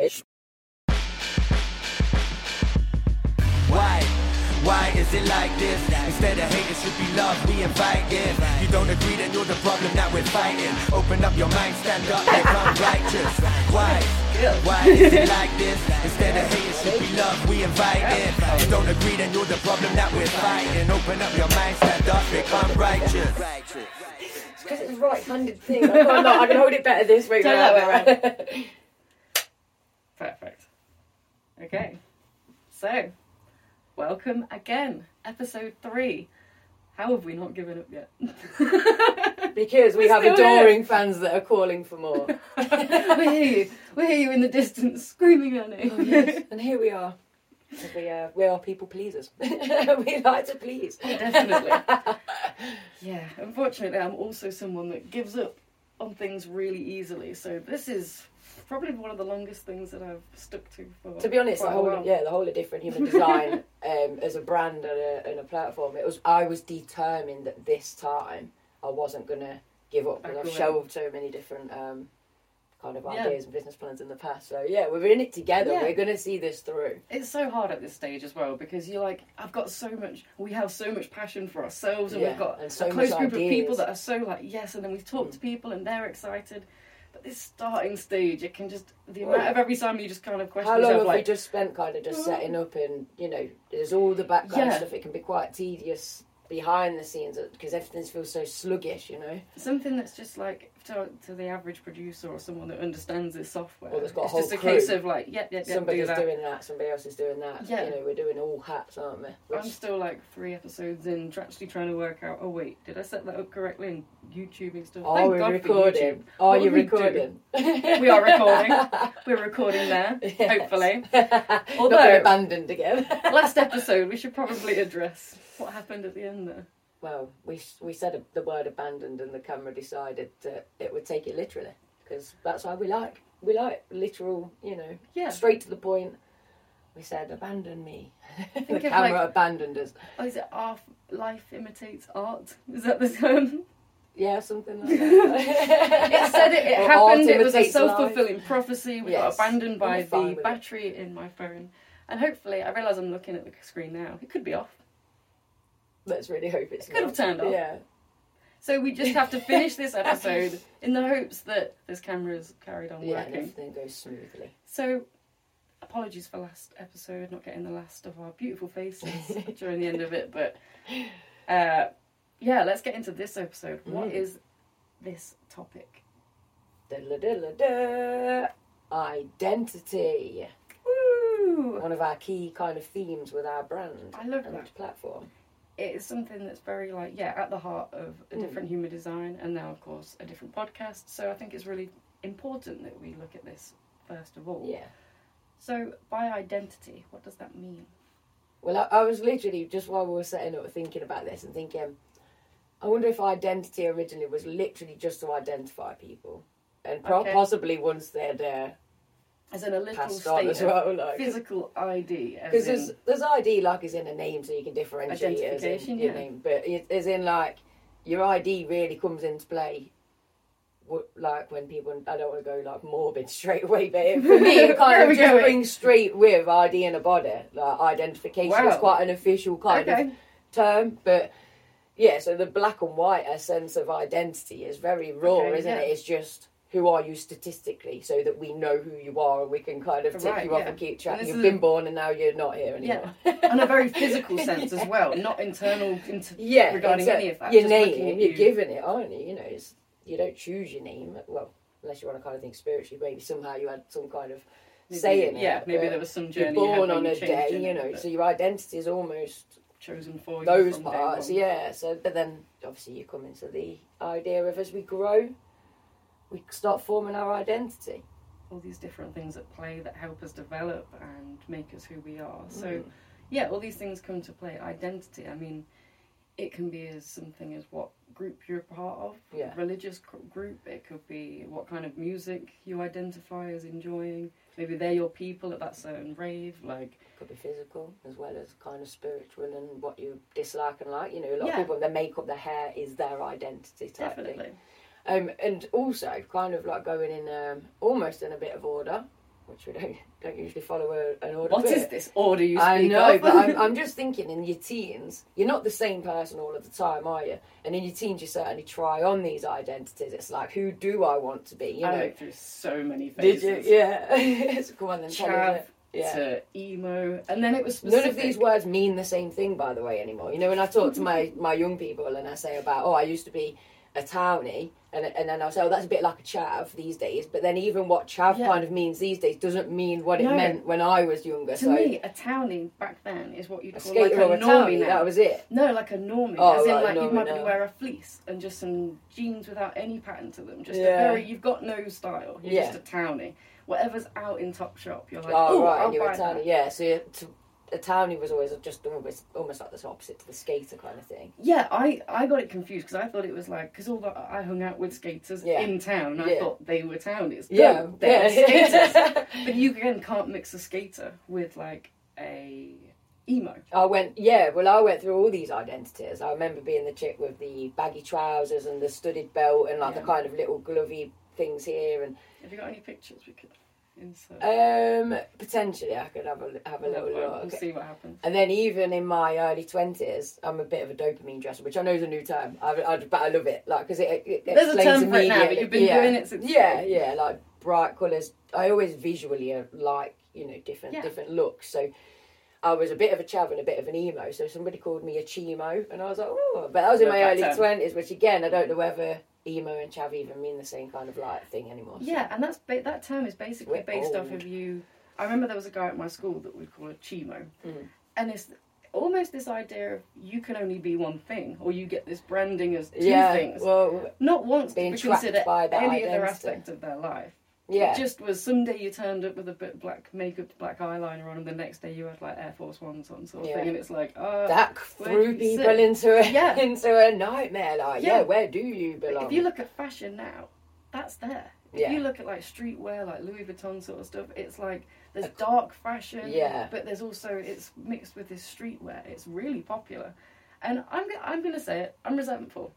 It's Why? Why is it like this? Instead of hate, it should be love we invite in. You don't agree, then you're the problem that we're fighting. Open up your mind, stand up, become righteous. Why? Why is it like this? Instead of hate, it should be love we invite in. You don't agree, then you're the problem that we're fighting. Open up your mind, stand up, become righteous. because it's a right-handed thing. I, can't, I can hold it better this way. Turn that way around. Perfect. Okay. So, welcome again. Episode three. How have we not given up yet? because we have still adoring fans that are calling for more. we hear you. We hear you in the distance screaming at me. Oh, yes. And here we are. We, uh, we are people pleasers. we like to please. Definitely. yeah, unfortunately, I'm also someone that gives up on things really easily. So this is probably one of the longest things that I've stuck to for. To be honest, the whole while. yeah, the whole of different human design um, as a brand and a, and a platform. It was I was determined that this time I wasn't gonna give up because I've shelved so many different um, kind of Yeah. ideas and business plans in the past. So yeah, we're in it together. Yeah. We're gonna see this through. It's so hard at this stage as well because you're like, I've got so much, we have so much passion for ourselves, and Yeah, we've got and so a close group of people that are so like, yes, and then we talk to people and they're excited. But this starting stage, it can just, the amount of every time you just kind of question How long yourself, have we just spent kind of just setting up and you know there's all the background Yeah. stuff. It can be quite tedious behind the scenes because everything feels so sluggish. You know. something that's just like to, to the average producer or someone that understands this software. Or that's got a it's whole just a crew. case of like, yep, yep, yep, do Somebody's that. doing that. Somebody else is doing that. Yeah. You know, we're doing all hats, aren't we? I'm still like three episodes in, actually trying to work out. Oh wait, did I set that up correctly? And YouTubing stuff. Are Thank we God for recording? YouTube. Are you recording? We are recording. We're recording there, Yes. hopefully. Although- abandoned again. Last episode, we should probably address what happened at the end there. Well, we we said the word abandoned, and the camera decided that it would take it literally because that's how we like. We like literal, you know, Yeah. straight to the point. We said, "Abandon me." the camera like- abandoned us. Oh, is it art? Life imitates art? Is that the term? Yeah, something like that. It said it, it happened. It was a self fulfilling prophecy. We Yes. got abandoned by the with it. battery in my phone. And hopefully, I realise I'm looking at the screen now. It could be off. Let's really hope it's It could have turned off. Yeah, So we just have to finish this episode in the hopes that this camera's carried on yeah, and working. everything goes smoothly. So, apologies for last episode, not getting the last of our beautiful faces during the end of it, but uh, yeah, let's get into this episode. What Mm. is this topic? Identity. Woo! One of our key kind of themes with our brand I love that. platform. It is something that's very like yeah at the heart of a Mm. different human design, and now of course a different podcast. So I think it's really important that we look at this first of all. Yeah. So by identity, what does that mean? Well, I, I was literally just while we were setting up thinking about this and thinking, I wonder if identity originally was literally just to identify people, and pro- Okay. possibly once they'd uh, As in a little passed on as well, like physical ID. because there's there's ID like is in a name, so you can differentiate it as in Identification, your yeah. name, but it, as in like your ID really comes into play. Like when people, I don't want to go like morbid straight away, but it, for me, it kind of just brings straight with ID in a body. Like identification is quite an official kind of term, but yeah, so the black and white sense of identity is very raw, Okay, isn't yeah. it? It's just who are you statistically, so that we know who you are and we can kind of tick Right, you off and keep track. And You've been a- born and now you're not here anymore. On a very physical sense as well, not internal. Into, Yeah, regarding any of that. Your just name, you're you. given it, aren't you? You know, it's, you don't choose your name. Well, unless you want to kind of think spiritually, maybe somehow you had some kind of Maybe- say in it. Yeah, maybe there was some journey. you had born on you a day, you know, so your identity is almost chosen for you those parts, yeah. So, but then obviously you come into the idea of as we grow, we start forming our identity. All these different things at play that help us develop and make us who we are. So, Mm. yeah, all these things come to play. Identity. I mean, it can be as something as what group you're a part of, Yeah. religious group. It could be what kind of music you identify as enjoying. Maybe they're your people at that certain rave. Like, Could be physical as well as kind of spiritual and what you dislike and like. You know, a lot Yeah. of people their makeup, their hair is their identity type thing. Um, and also kind of like going in um, almost in a bit of order. which we don't don't usually follow a, an order. What to is this order you speak I know, of? but I'm, I'm just thinking in your teens, you're not the same person all of the time, are you? And in your teens, you certainly try on these identities. It's like, who do I want to be? You I know? went through so many Did phases. you? Yeah. so go on then. Chav. Yeah. to emo, and then it was None of these words mean the same thing, by the way, anymore. You know, when I talk to my, my young people and I say about, oh, I used to be a townie, and, and then I'll say, oh, that's a bit like a chav these days. But then even what chav Yeah. kind of means these days doesn't mean what it No. meant when I was younger. To so me, a townie back then is what you'd a call like a a normie now. that was it. No, like a normie. Oh, as in, like you might now. wear a fleece and just some jeans without any pattern to them. Just a Yeah. very, you've got no style. You're Yeah. just a townie. Whatever's out in Top Shop, you're like, Oh, right, I'll and you were buy a townie. that. Yeah, so to, a townie was always just almost, almost like the opposite to the skater kind of thing. Yeah, I, I got it confused because I thought it was like because all the, I hung out with skaters Yeah. in town I Yeah. thought they were townies. Yeah, no, they're yeah. skaters. but you again can't mix a skater with like a emo. I went, yeah, well, I went through all these identities. I remember being the chick with the baggy trousers and the studded belt and like the kind of little glovey things here. And Have you got any pictures we could insert? um, potentially I could have a, have a little we'll, look. we'll see what happens. And then even in my early 20s, I'm a bit of a dopamine dresser, which I know is a new term. I, I, but I love it, like, because it, it There's a term for it now, but you've been yeah. doing it since. Yeah, yeah, like bright colours. I always visually uh, like, you know, different Yeah. different looks. So I was a bit of a chav and a bit of an emo. So somebody called me a chimo, and I was like, oh. But I was in my early twenties, which again, I don't know whether emo and chav even mean the same kind of like thing anymore. Yeah, and that's ba- that term is basically We're based off of you. I remember there was a guy at my school that we'd call a chimo, Mm. and it's almost this idea of you can only be one thing, or you get this branding as two yeah. things. Well, Not once being to consider any other identity. aspect of their life. Yeah. It just was someday you turned up with a bit of black makeup, black eyeliner on, and the next day you had like Air Force Ones on, sort of Yeah. thing. And it's like, uh, that threw people sit? into a Yeah. into a nightmare. Like, yeah, Yeah. where do you belong? if you look at fashion now, that's there. If Yeah. you look at like streetwear, like Louis Vuitton sort of stuff, it's like there's dark fashion, Yeah. but there's also it's mixed with this streetwear. It's really popular, and I'm I'm gonna say it. I'm resentful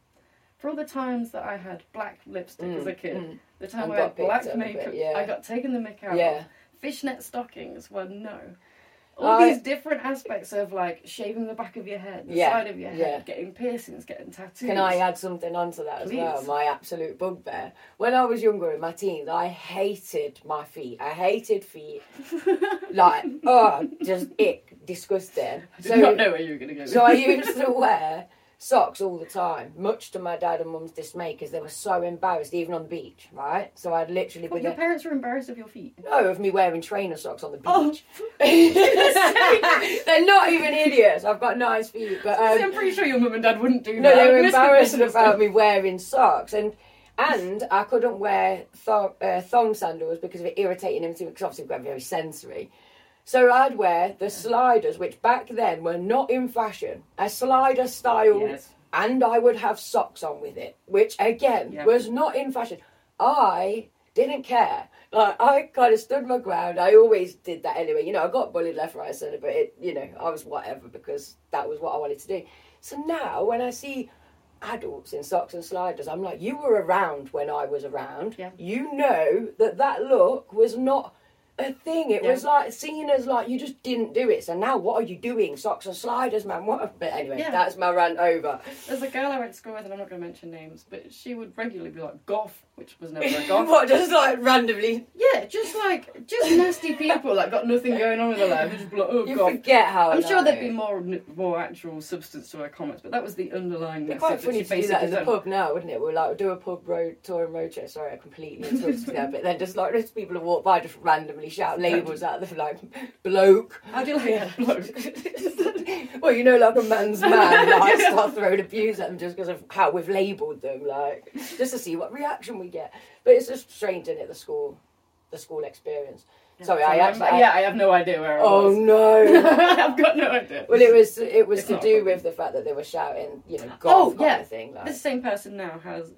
for all the times that I had black lipstick Mm, as a kid. mm. The time And I got had black up a bit, makeup, yeah. I got taken the mick out. Yeah. Fishnet stockings were no. All I- these different aspects of like shaving the back of your head, the Yeah, side of your head, yeah. getting piercings, getting tattoos. Can I add something onto that as well? My absolute bugbear. When I was younger in my teens, I hated my feet. I hated feet. like, oh, just ick, disgusting. I did So, not know where you were going to go. so I used to wear socks all the time, much to my dad and mum's dismay, because they were so embarrassed, even on the beach, right? So I'd literally be your the, parents were embarrassed of your feet. no of me wearing trainer socks on the Oh. beach. They're not even idiots. I've got nice feet, but um, I'm pretty sure your mum and dad wouldn't do no, that. No, they were embarrassed about me wearing socks, and and I couldn't wear thong, uh, thong sandals because of it irritating him too. Because obviously, we're very sensory. So I'd wear the sliders, which back then were not in fashion, a slider style, Yes. and I would have socks on with it, which again Yep. was not in fashion. I didn't care. Like I kind of stood my ground. I always did that anyway. You know, I got bullied left, right, centre, but it, you know, I was whatever because that was what I wanted to do. So now, when I see adults in socks and sliders, I'm like, you were around when I was around. Yeah. You know that that look was not a thing. It Yeah. was like seen as like you just didn't do it. So now, what are you doing? Socks and sliders, man. What? But anyway, Yeah. that's my rant over. There's a girl I went to school with, and I'm not going to mention names, but she would regularly be like, goth, which was never a goth. what? Just like randomly, yeah, just like, just nasty people that got nothing going on with their life. Just be like, oh, you goth. forget how. I'm sure there'd be more more actual substance to our comments, but that was the underlying It'd be quite funny to do that basically in the pub now, wouldn't it? We'll like do a pub road tour and road trip. Sorry, I completely interrupted there, but then just like just people who walk by just randomly shout labels at them like bloke. How do you like that bloke? well, you know, like a man's man, like start throwing abuse at them just because of how we've labelled them, like just to see what reaction we get. But it's just strange, isn't it? The school, the school experience. Sorry, I actually. I- yeah, I have no idea where I oh, was oh no. I've got no idea. Well, it was it was It's to do with the fact that they were shouting, you know, Oh, goth kind yeah. of thing. Like. This same person now has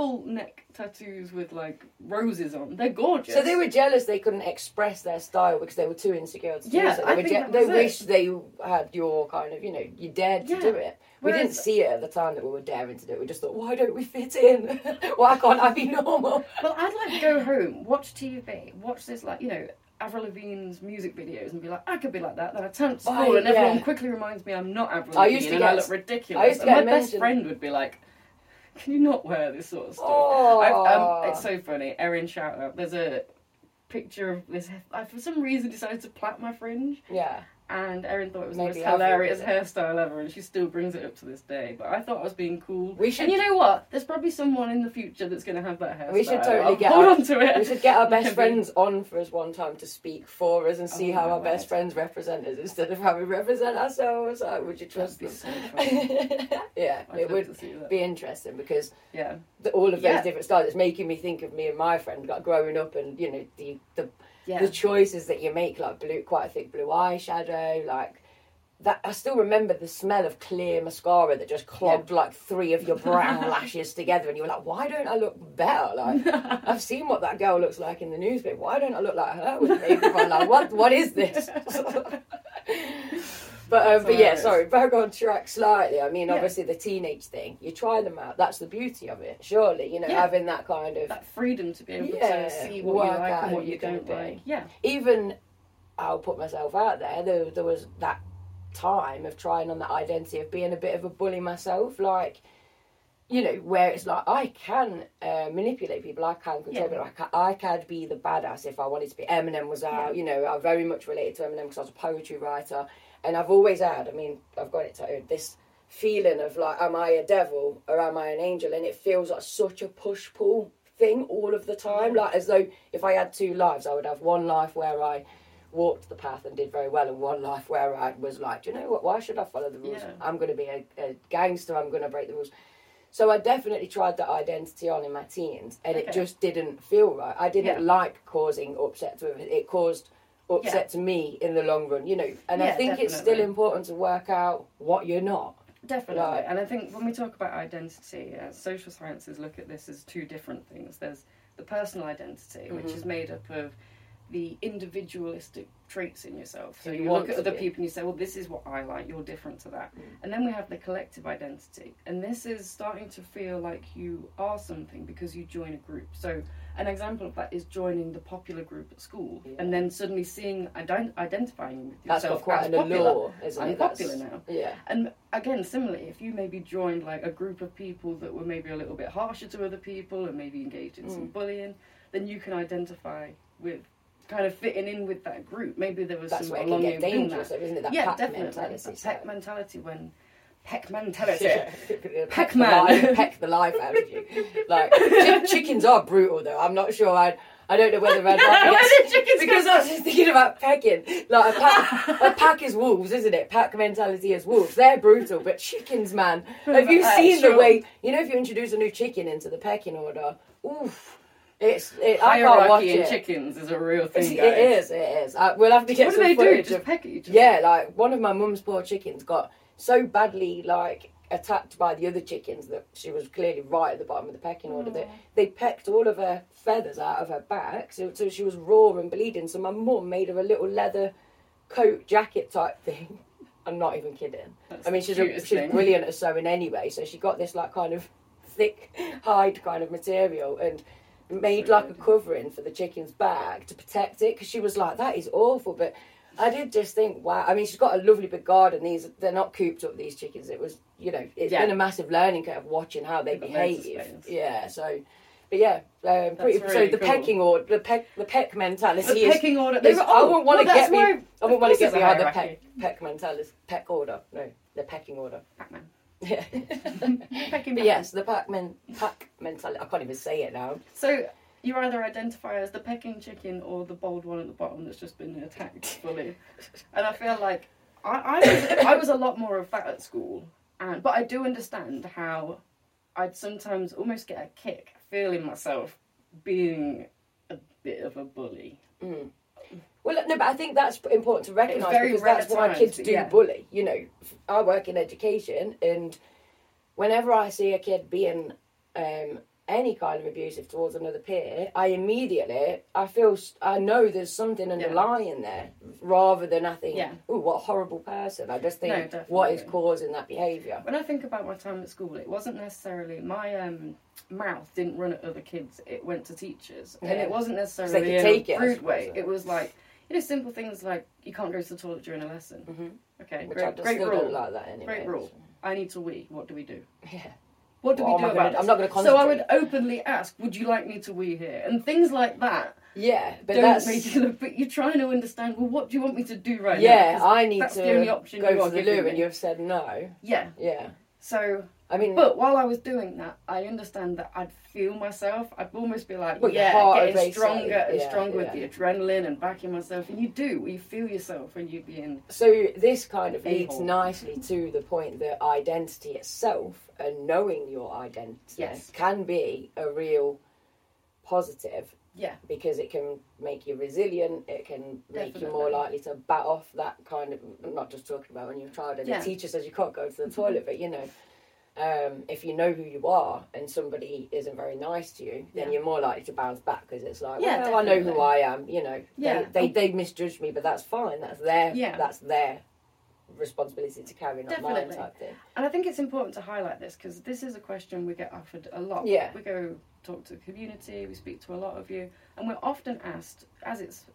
full neck tattoos with like roses on. They're gorgeous. So they were jealous they couldn't express their style because they were too insecure to do Yeah, so. They, I think je- they it. wished they had your kind of, you know, you dared to Yeah. do it. We didn't see it at the time that we were daring to do it. We just thought, why don't we fit in? why can't I be normal? Well, I'd like to go home, watch TV, watch this like you know. Avril Lavigne's music videos and be like, I could be like that. Then I turn to Oh, school and everyone yeah. quickly reminds me I'm not Avril I Lavigne used to and I get- look ridiculous. I used to and get my best friend would be like, Can you not wear this sort of stuff? Oh. Um, it's so funny. Erin, shout out. There's a picture of this. I for some reason decided to plait my fringe, Yeah. And Erin thought it was the most hilarious hairstyle ever, and she still brings it up to this day. But I thought I was being cool. We should- And you know what? There's probably someone in the future that's going to have that hairstyle. We should totally I'll get hold our- on to it. We should get our best friends on for us one time to speak for us and oh, see Oh how our best friends represent us instead of how we represent ourselves. Like, would you trust That'd them? so yeah, I'd it would to see that. be interesting because Yeah. the, all of those Yeah. different styles. It's making me think of me and my friend, like growing up, and you know the the, Yeah. the choices that you make, like blue, quite a thick blue eyeshadow, like. That, I still remember the smell of clear mascara that just clogged like three of your brown lashes together, and you were like, "Why don't I look better?" Like I've seen what that girl looks like in the newspaper. Why don't I look like her with makeup on? Like, what what is this? but um, but yeah, sorry, back on track slightly. I mean, Yeah. obviously the teenage thing. You try them out. That's the beauty of it. Surely, you know, Yeah. having that kind of that freedom to be able Yeah, to see what you like and what you don't be. like. Yeah. even I'll put myself out there. There, there was that time of trying on that identity of being a bit of a bully myself, like you know, where it's like I can uh, manipulate people, I can control Yeah. people, I can, I can be the badass if I wanted to be. Eminem was out, you know, I very much related to Eminem because I was a poetry writer, and I've always had. I mean, I've got it tattooed. This feeling of like, am I a devil or am I an angel? And it feels like such a push pull thing all of the time, like as though if I had two lives, I would have one life where I walked the path and did very well, and one life where I was like, do you know what? Why should I follow the rules? Yeah. I'm going to be a, a gangster. I'm going to break the rules. So I definitely tried that identity on in my teens, and it just didn't feel right. I didn't Yeah. like causing upset to it. It caused upset to me in the long run, you know. And I Yeah, think it's still important to work out what you're not. Definitely. Right. And I think when we talk about identity, uh, social sciences look at this as two different things. There's the personal identity, which Mm-hmm. is made up of the individualistic traits in yourself. So you, you look at other be. people and you say, well, this is what I like, you're different to that. Mm. And then we have the collective identity. And this is starting to feel like you are something because you join a group. So an example of that is joining the popular group at school Yeah. and then suddenly seeing, ident- identifying with That's yourself got quite as an popular. allure, isn't I'm it? That's- popular now. Yeah. And again, similarly, if you maybe joined like a group of people that were maybe a little bit harsher to other people and maybe engaged in some Mm. bullying, then you can identify with kind of fitting in with that group. Maybe there was That's some where it can belonging get within dangerous, that. isn't it? That yeah, pack definitely. mentality. That so- peck mentality when peck mentality. Yeah. Peck peck, the man. life, peck the life out of you. Like chi- chickens are brutal though. I'm not sure. I I don't know whether I'd Where like did chickens because I was just thinking about pecking. Like a pack, a pack is wolves, isn't it? Pack mentality is wolves. They're brutal, but chickens, man. Have you seen the way? You know, if you introduce a new chicken into the pecking order, oof. It's it, I can't watch Hierarchy in it. chickens is a real thing. It guys. is. It is. Uh, we'll have to get What do some they do? footage Just of peck at each other? yeah, like one of my mum's poor chickens got so badly like attacked by the other chickens that she was clearly right at the bottom of the pecking order that they pecked all of her feathers out of her back, so so she was raw and bleeding. So my mum made her a little leather coat jacket type thing. I'm not even kidding. That's I mean, she's a, she's thing. brilliant at sewing anyway, so she got this like kind of thick hide kind of material and made like a covering for the chicken's back to protect it because she was like, that is awful. But I did just think, wow. I mean, she's got a lovely big garden. These they're not cooped up. These chickens. It was, you know, it's Yeah. been a massive learning curve watching how they They've got loads of behave. Yeah. So, but yeah, um, pretty. so the cool. pecking order, the peck, the peck mentality The pecking order. is- were- I oh, wouldn't want to well, get that's me. I wouldn't want to get behind the peck, peck mentality, peck order. No, the pecking order. Pac-Man. Yeah. Pecking but yes, the pack men, pack mentality. I can't even say it now. So you either identify as the pecking chicken or the bold one at the bottom that's just been attacked fully. and I feel like I, I, was, I was a lot more of that at school, and but I do understand how I'd sometimes almost get a kick feeling myself being a bit of a bully. Mm. Well, no, but I think that's important to recognise because that's why kids do yeah. bully. You know, I work in education, and whenever I see a kid being um, any kind of abusive towards another peer, I immediately I feel I know there's something underlying there, rather than I think, Yeah. "Oh, what a horrible person." I just think, No, what is causing that behaviour? When I think about my time at school, it wasn't necessarily my um, mouth didn't run at other kids; it went to teachers, and it wasn't necessarily in take a rude way. It was like You know, simple things like you can't go to the toilet during a lesson. Mhm. Okay, Which I great, just great rule. don't like that anyway. Great rule. I need to wee. What do we do? Yeah. What do we do about gonna- I'm not gonna So I would openly ask, "Would you like me to wee here?" And things like that Yeah, but don't that's make you look. But you're trying to understand. Well, what do you want me to do right now? Yeah, I need that's to the only option go you to the loo, and you've said no. Yeah. Yeah, So, I mean, but while I was doing that, I understand that I'd feel myself. I'd almost be like, Well, yeah, getting racing, stronger and yeah, stronger yeah. with the adrenaline and backing myself. And you do. You feel yourself when you're being. So this kind of leads nicely to the point that identity itself and knowing your identity Yes. can be a real positive Yeah. because it can make you resilient. It can make you more likely to bat off that kind of. I'm not just talking about when you're a child and Yeah. the teacher says you can't go to the mm-hmm. toilet, but you know. Um, if you know who you are and somebody isn't very nice to you, then Yeah. you're more likely to bounce back because it's like, Yeah, well, I know who. I am. You know, Yeah. they, they they misjudged me, but that's fine. That's their Yeah. that's their responsibility to carry, not mine Definitely. type thing. And I think it's important to highlight this because this is a question we get offered a lot. Yeah. We go talk to the community, we speak to a lot of you, and we're often asked, as it's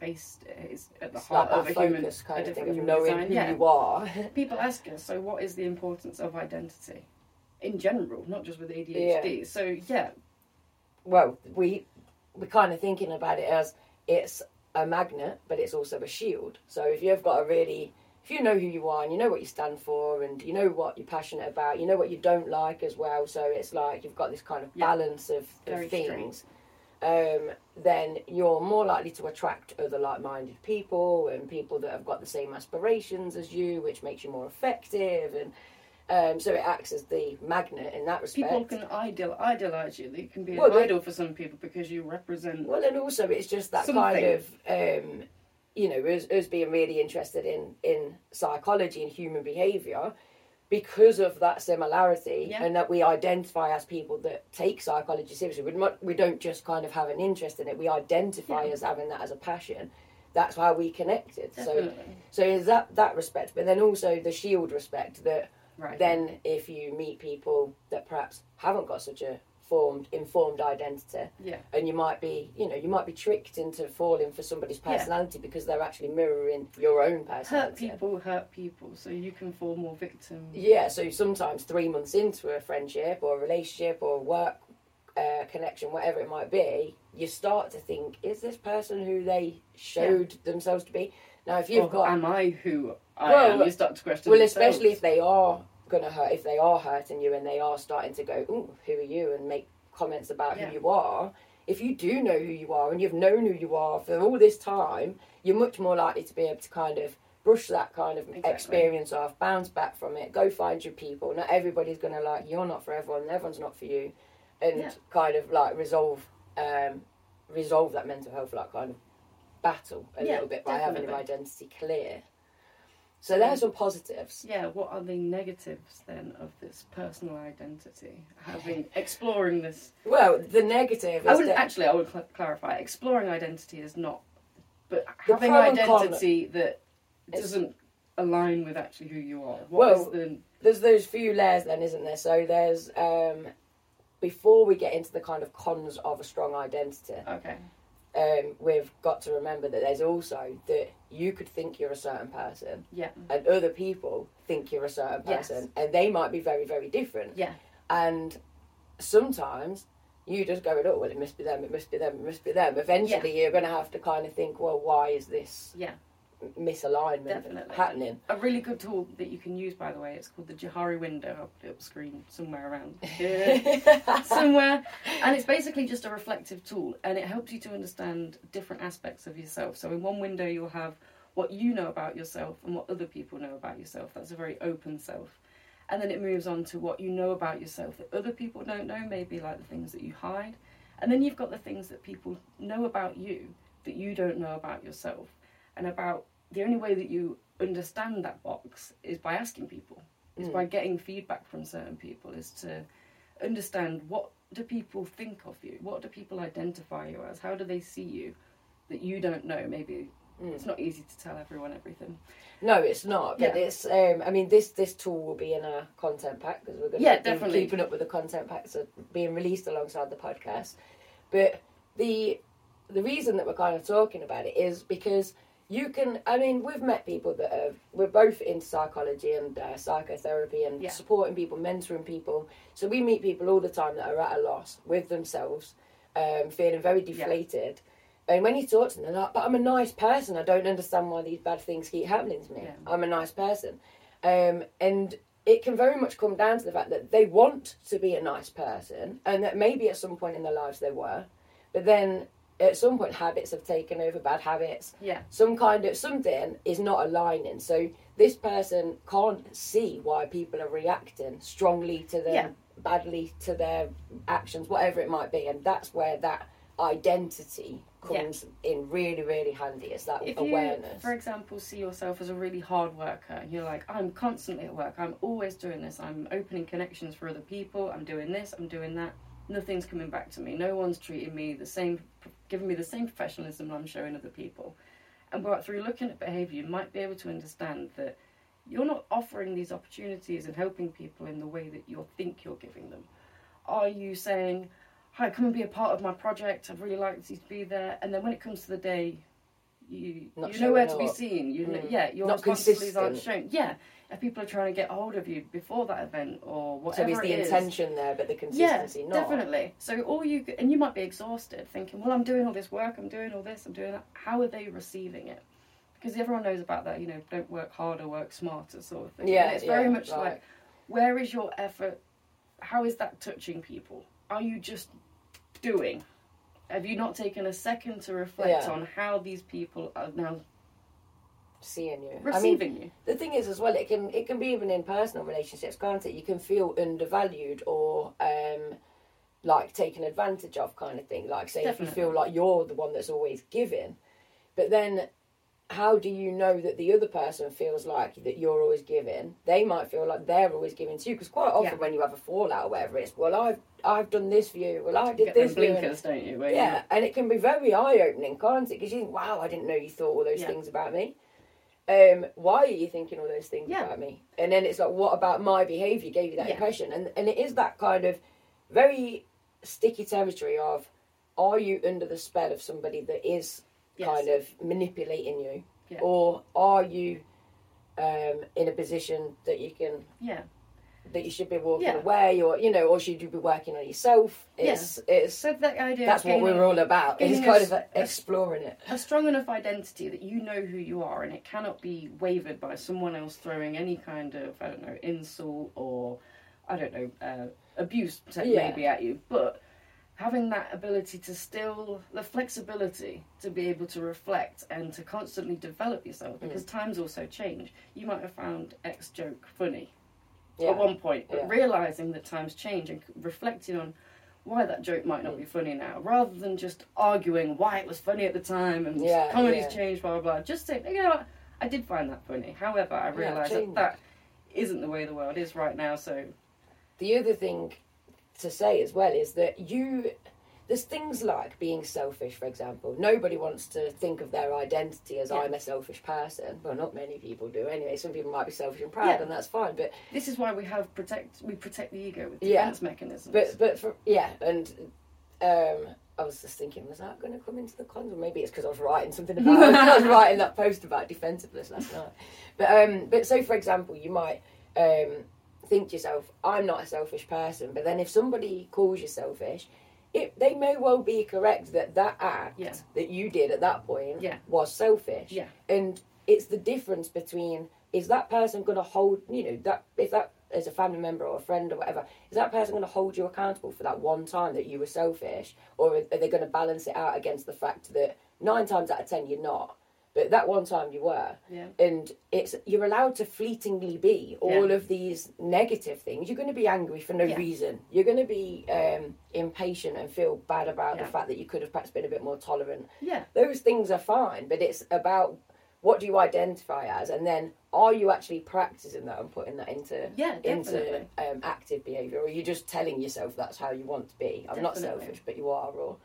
based is at the It's heart of a human, kind a of thing of knowing design. who yeah. you are. People ask us, so what is the importance of identity in general, not just with ADHD? So yeah, well, we we're kind of thinking about it as it's a magnet, but it's also a shield. So if you've got a really, if you know who you are and you know what you stand for and you know what you're passionate about, you know what you don't like as well. So it's like you've got this kind of Yeah. balance of, Very of things. Um, then you're more likely to attract other like-minded people and people that have got the same aspirations as you, which makes you more effective. And um, so it acts as the magnet in that respect. people can ideal idealize you. They can be Well, an they- idol for some people because you represent. Well, and also it's just that Something. kind of, um, you know, us, us being really interested in in psychology and human behaviour because of that similarity, Yeah. and that we identify as people that take psychology seriously. We're not, we don't just kind of have an interest in it. We identify Yeah. as having that as a passion. That's how we connected. So, so is that that respect, but then also the shield respect that Right. then if you meet people that perhaps haven't got such a formed informed identity Yeah. and you might be you know you might be tricked into falling for somebody's Yeah. personality because they're actually mirroring your own personality. Hurt people hurt people, so you can fall more victim. yeah so sometimes three months into a friendship or a relationship or a work uh, connection whatever it might be you start to think is this person who they showed themselves to be now if you've Or got am I who I Well, am? You start to question. Well, themselves. especially if they are gonna hurt, if they are hurting you and they are starting to go, "Ooh, who are you?" and make comments about Yeah. who you are. If you do know who you are and you've known who you are for all this time, you're much more likely to be able to kind of brush that kind of Exactly. experience off, bounce back from it, go find your people. Not everybody's gonna like you're not for everyone, everyone's not for you, and Yeah. kind of like resolve, um, resolve that mental health like kind of battle a Yeah, little bit by having your identity clear. So there's some positives. Yeah, what are the negatives then of this personal identity? Having exploring this, Well, the negative is I would that actually I would cl- clarify. Exploring identity is not, but The having pro and con- identity that doesn't align with actually who you are. What Well- the there's those few layers then, isn't there? So there's um, before we get into the kind of cons of a strong identity, okay? Um, we've got to remember that there's also that you could think you're a certain person Yeah, and other people think you're a certain Yes. person and they might be very, very different. yeah, And sometimes you just go, oh, well, it must be them, it must be them, it must be them. Eventually you're going to have to kind of think, well, why is this yeah. Misalignment Definitely. happening? A really good tool that you can use, by the way, it's called the Johari window. I'll put it up screen somewhere around here. somewhere. And it's basically just a reflective tool and it helps you to understand different aspects of yourself. So in one window, you'll have what you know about yourself and what other people know about yourself. That's a very open self. And then it moves on to what you know about yourself that other people don't know, maybe like the things that you hide. And then you've got the things that people know about you that you don't know about yourself. And about the only way that you understand that box is by asking people, is Mm. by getting feedback from certain people, is to understand what do people think of you? What do people identify you as? How do they see you that you don't know? Maybe Mm. it's not easy to tell everyone everything. No, it's not. But Yeah. it's. Um, I mean, this this tool will be in a content pack because we're going to Yeah, be definitely. keeping up with the content packs that are being released alongside the podcast. But the the reason that we're kind of talking about it is because you can. I mean, we've met people that are. We're both in psychology and uh, psychotherapy and Yeah. supporting people, mentoring people. So we meet people all the time that are at a loss with themselves, um, feeling very deflated. And when you talk to them, they're like, "But I'm a nice person. I don't understand why these bad things keep happening to me. Yeah. I'm a nice person." Um, and it can very much come down to the fact that they want to be a nice person, and that maybe at some point in their lives they were, but then at some point habits have taken over, bad habits, Yeah. some kind of something is not aligning. So this person can't see why people are reacting strongly to them, Yeah. badly to their actions, whatever it might be, and that's where that identity comes in really, really handy. It's that If awareness. you, for example, see yourself as a really hard worker, you're like, I'm constantly at work. I'm always doing this. I'm opening connections for other people. I'm doing this. I'm doing that. Nothing's coming back to me. No one's treating me the same, giving me the same professionalism I'm showing other people. And but through looking at behaviour, you might be able to understand that you're not offering these opportunities and helping people in the way that you think you're giving them. Are you saying, "Hi, come and be a part of my project. I'd really like you to be there," and then when it comes to the day, you Not you know where to be seen. You know, Mm. yeah, your Not responsibilities aren't shown. Yeah, if people are trying to get hold of you before that event or so whatever it's the it is. intention there, but the Yeah, consistency not. definitely. So all you and you might be exhausted, thinking, "Well, I'm doing all this work. I'm doing all this. I'm doing that." How are they receiving it? Because everyone knows about that. You know, don't work harder, work smarter, sort of thing. Yeah, and it's very yeah, much right. like, where is your effort? How is that touching people? Are you just doing? Have you not taken a second to reflect Yeah. on how these people are now Seeing you. I mean, receiving you? the thing is as well it can it can be even in personal relationships can't it you can feel undervalued or um like taken advantage of kind of thing like say if you feel like you're the one that's always giving but then how do you know that the other person feels like that you're always giving they might feel like they're always giving to you because quite often Yeah. when you have a fallout or whatever it's well i've i've done this for you well i You did this them for you blinkers, don't you? Where yeah, and it can be very eye opening, can't it? Because you think, wow, I didn't know you thought all those Yeah. things about me. Um, why are you thinking all those things Yeah. about me? And then it's like, what about my behaviour gave you that impression? And and it is that kind of very sticky territory of, are you under the spell of somebody that is Yes. kind of manipulating you, Yeah. or are you um, in a position that you can yeah. that you should be walking Yeah. away, or you know, or should you be working on yourself? It's it's So that idea. that's what we're all about. It's kind a of exploring it. a strong enough identity that you know who you are and it cannot be wavered by someone else throwing any kind of I don't know insult or I don't know uh, abuse Yeah. maybe at you, but having that ability to still the flexibility to be able to reflect and to constantly develop yourself Mm. because times also change. You might have found X joke funny Yeah. at one point, but Yeah. realizing that times change and reflecting on why that joke might Mm. not be funny now, rather than just arguing why it was funny at the time and Yeah, comedy's changed, blah blah blah. Just say, you know, what? I did find that funny. However, I realised that that isn't the way the world is right now. So The other thing to say as well is that you, there's things like being selfish, for example. Nobody wants to think of their identity as Yeah. I'm a selfish person. Well, not many people do anyway. Some people might be selfish and proud, Yeah. and that's fine. But this is why we have protect. We protect the ego with Yeah. defense mechanisms. but but for yeah, and um, I was just thinking, was that going to come into the cons? Or maybe it's because I was writing something about. I was writing that post about defensiveness last night. But um, but so for example, you might um think to yourself, I'm not a selfish person. But then if somebody calls you selfish, it they may well be correct that that act Yeah. that you did at that point Yeah. was selfish. Yeah. And it's the difference between is that person going to hold you know that if that is a family member or a friend or whatever is that person going to hold you accountable for that one time that you were selfish or are they going to balance it out against the fact that nine times out of ten you're not but that one time you were. Yeah, and it's you're allowed to fleetingly be all Yeah. of these negative things. You're going to be angry for no Yeah. reason. You're going to be um, impatient and feel bad about the fact that you could have perhaps been a bit more tolerant. Yeah, those things are fine, but it's about what do you identify as, and then are you actually practicing that and putting that into Yeah, into um, active behaviour, or are you just telling yourself that's how you want to be? I'm not selfish, but you are, or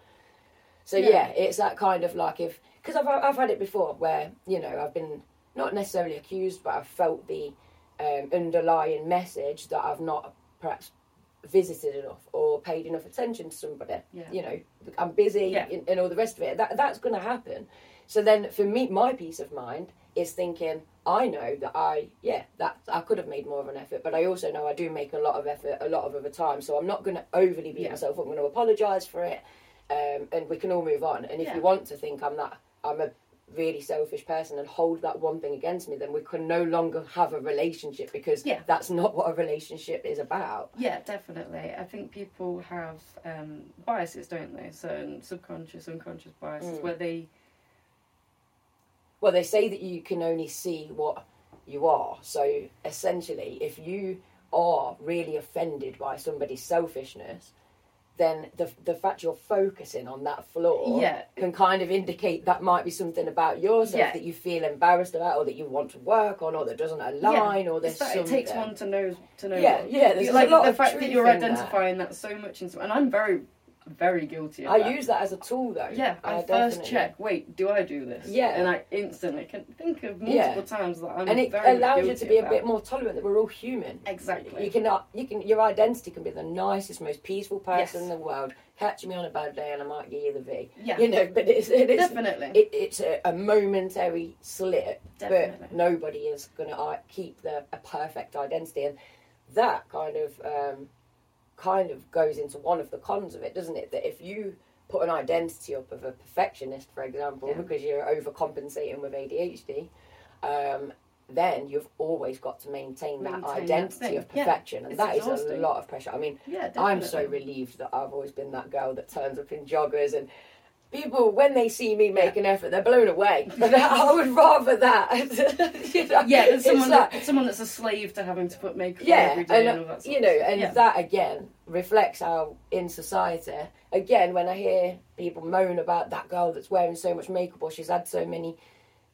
so Yeah. yeah, it's that kind of like if because I've I've had it before where you know I've been not necessarily accused, but I've felt the um, underlying message that I've not perhaps visited enough or paid enough attention to somebody. Yeah. You know, I'm busy Yeah. and, and all the rest of it. That that's going to happen. So then, for me, my peace of mind is thinking I know that I yeah that I could have made more of an effort, but I also know I do make a lot of effort a lot of other times. So I'm not going to overly beat Yeah. myself. up. I'm going to apologise for it, um, and we can all move on. And if Yeah. you want to think I'm that I'm a really selfish person and hold that one thing against me, then we can no longer have a relationship because Yeah. that's not what a relationship is about. Yeah, definitely. I think people have um, biases, don't they? Certain subconscious, unconscious biases Mm. where they. Well, they say that you can only see what you are. So essentially, if you are really offended by somebody's selfishness, then the the fact you're focusing on that flaw Yeah. can kind of indicate that might be something about yourself Yeah. that you feel embarrassed about, or that you want to work on, or that doesn't align, or there's something. it takes one to know to know. Yeah, one. yeah, there's like a lot the fact that you're in that. identifying that. so much into, and I'm very, very guilty. Of I that. use that as a tool, though. Yeah, I, first definitely- check. Wait, do I do this? Yeah. and I instantly can think of multiple Yeah. times that I'm and it allows you to be a bit more tolerant that we're all human. Exactly. You can, uh, you can, your identity can be the nicest, most peaceful person Yes. in the world. Catch me on a bad day, and I might give you the V. Yeah. You know, but it's it is Definitely. it, it's a, a momentary slip, Definitely. but nobody is going to uh, keep the a perfect identity, and that kind of um, kind of goes into one of the cons of it, doesn't it? That if you put an identity up of a perfectionist, for example, Yeah. because you're overcompensating with ADHD, um, then you've always got to maintain, that Maintain that identity thing. of Yeah. perfection, and It's that is a lot of pressure. I mean, yeah. I'm so relieved that I've always been that girl that turns up in joggers and people when they see me make an effort they're blown away. I would rather that. you know? Yeah, someone like- that, someone that's a slave to having to put makeup on yeah, every day and, all and that. Sort you know, and yeah. that again reflects how in society. Again, when I hear people moan about that girl that's wearing so much makeup or she's had so many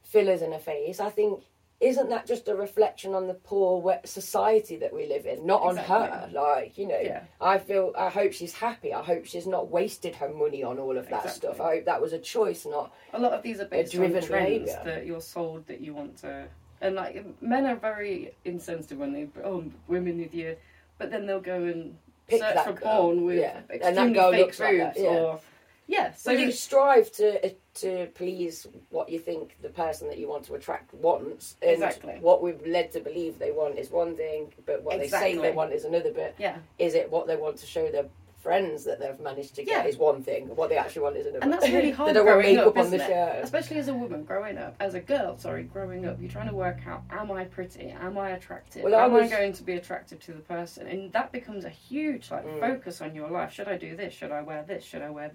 fillers in her face, I think isn't that just a reflection on the poor society that we live in, not on her? Like you know, Yeah. I feel. I hope she's happy. I hope she's not wasted her money on all of that Exactly. stuff. I hope that was a choice, not a lot of these are based on driven trends behaviour. that you're sold that you want to and like men are very insensitive when they oh women need you but then they'll go and Pick search that for girl, porn with yeah. And that extremely girl fake looks like that, yeah. or yeah so you you, strive to to please what you think the person that you want to attract wants, and Exactly. what we've led to believe they want is one thing, but what they say they want is another. But yeah is it what they want to show their friends that they've managed to get Yeah. is one thing, what they actually want is another. and that's really hard they don't want growing makeup up, on the it? shirt. especially as a woman growing up as a girl sorry growing up you're trying to work out am I pretty am I attractive Well, I am was- I going to be attractive to the person and that becomes a huge like Mm. focus on your life should I do this should I wear this should I wear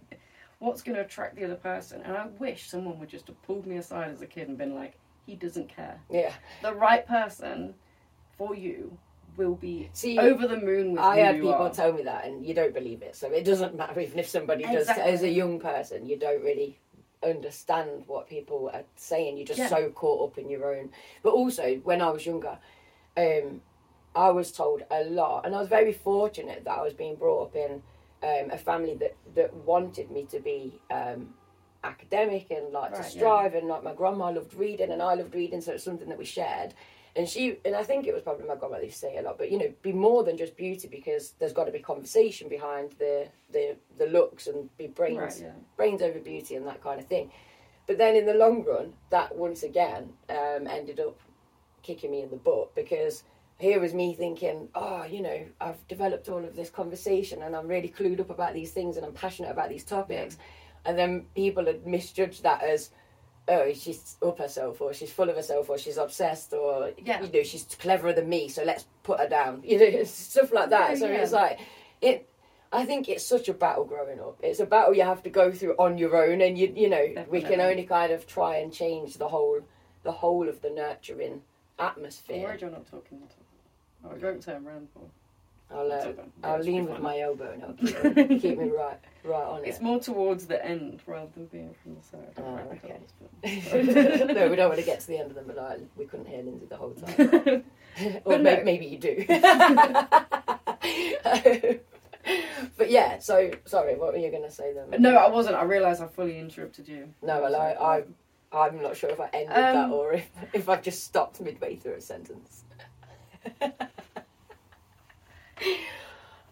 what's going to attract the other person and I wish someone would just have pulled me aside as a kid and been like he doesn't care Yeah. the right person for you will be See, over the moon with I had people are. tell me that, and you don't believe it. So it doesn't matter even if somebody does. As a young person, you don't really understand what people are saying. You're just Yeah. so caught up in your own. But also, when I was younger, um, I was told a lot, and I was very fortunate that I was being brought up in um, a family that that wanted me to be. Um, academic and like Right, to yeah. strive and like my grandma loved reading and I loved reading so it's something that we shared and she and I think it was probably my grandmother used to say a lot, but you know, be more than just beauty because there's got to be conversation behind the the the looks and be brains Right, yeah. brains over beauty and that kind of thing. But then in the long run, that once again um, ended up kicking me in the butt because here was me thinking, oh, you know, I've developed all of this conversation and I'm really clued up about these things and I'm passionate about these topics, and then people had misjudged that as oh, she's up herself, or she's full of herself, or she's obsessed, or Yeah. you know, she's cleverer than me, so let's put her down. You know, stuff like that. Yeah, so yeah. it's like it. I think it's such a battle growing up. It's a battle you have to go through on your own, and you you know we can only kind of try and change the whole the whole of the nurturing atmosphere. you're not talking all. Oh, don't turn around, Paul. I'll uh, Yeah, I'll it should be lean with fine. my elbow and I'll keep, keep me right right on it. It's more towards the end rather than being from the side. Oh, okay. no, we don't want to get to the end of them, but like, we couldn't hear Lindzi the whole time. or But may- no. maybe you do. but yeah, so sorry, what were you going to say then? no, I wasn't. I realised I fully interrupted you. No, well, I, I, I'm not sure if I ended that Um, or if, if I've just stopped midway through a sentence.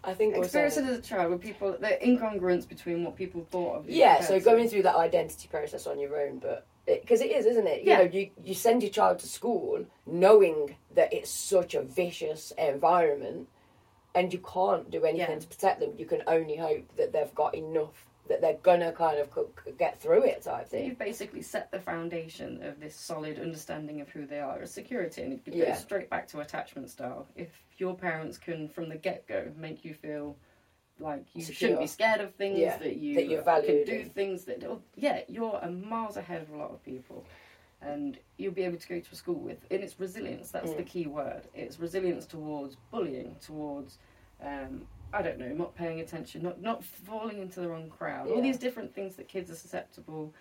I think also- Experiencing as a child with people, the incongruence between what people thought of you. Yeah, so going through that identity process on your own, but because it, is, isn't it? You Yeah. know, you you send your child to school knowing that it's such a vicious environment, and you can't do anything Yeah. to protect them. You can only hope that they've got enough that they're gonna kind of get through it, type thing. you've basically set the foundation of this solid understanding of who they are as security, and it Yeah. goes straight back to attachment style. If your parents can, from the get go, make you feel like you Secure. shouldn't be scared of things, Yeah, that you that you're can valued do and- things that, yeah, you're a miles ahead of a lot of people. And you'll be able to go to a school with, and it's resilience. That's the Mm. key word. It's resilience towards bullying, towards um, I don't know, not paying attention, not not falling into the wrong crowd. All these different things that kids are susceptible,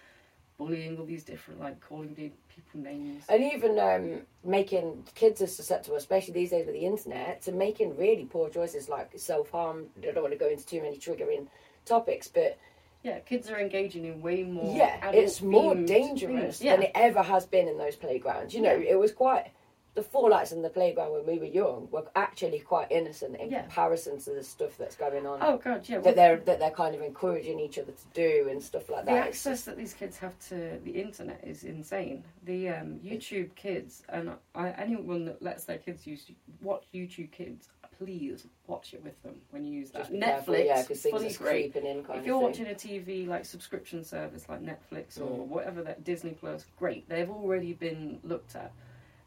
bullying, all these different like calling people names. And even um, making kids are susceptible, especially these days with the internet, to making really poor choices like self harm. I don't want to go into too many triggering topics, but Yeah, kids are engaging in way more. yeah, it's more dangerous. Yeah. than it ever has been in those playgrounds. You know, Yeah. it was quite the fallouts in the playground when we were young were actually quite innocent in Yeah. comparison to the stuff that's going on. oh god, yeah. well, That they're that they're kind of encouraging each other to do and stuff like that. The access that these kids have to the internet is insane. The um, YouTube Kids and I, anyone that lets their kids use watch YouTube Kids, please watch it with them when you use that. just Netflix, yeah, because things are creeping in. Kind If you're watching a TV like subscription service like Netflix or Mm. whatever that Disney Plus, great. They've already been looked at.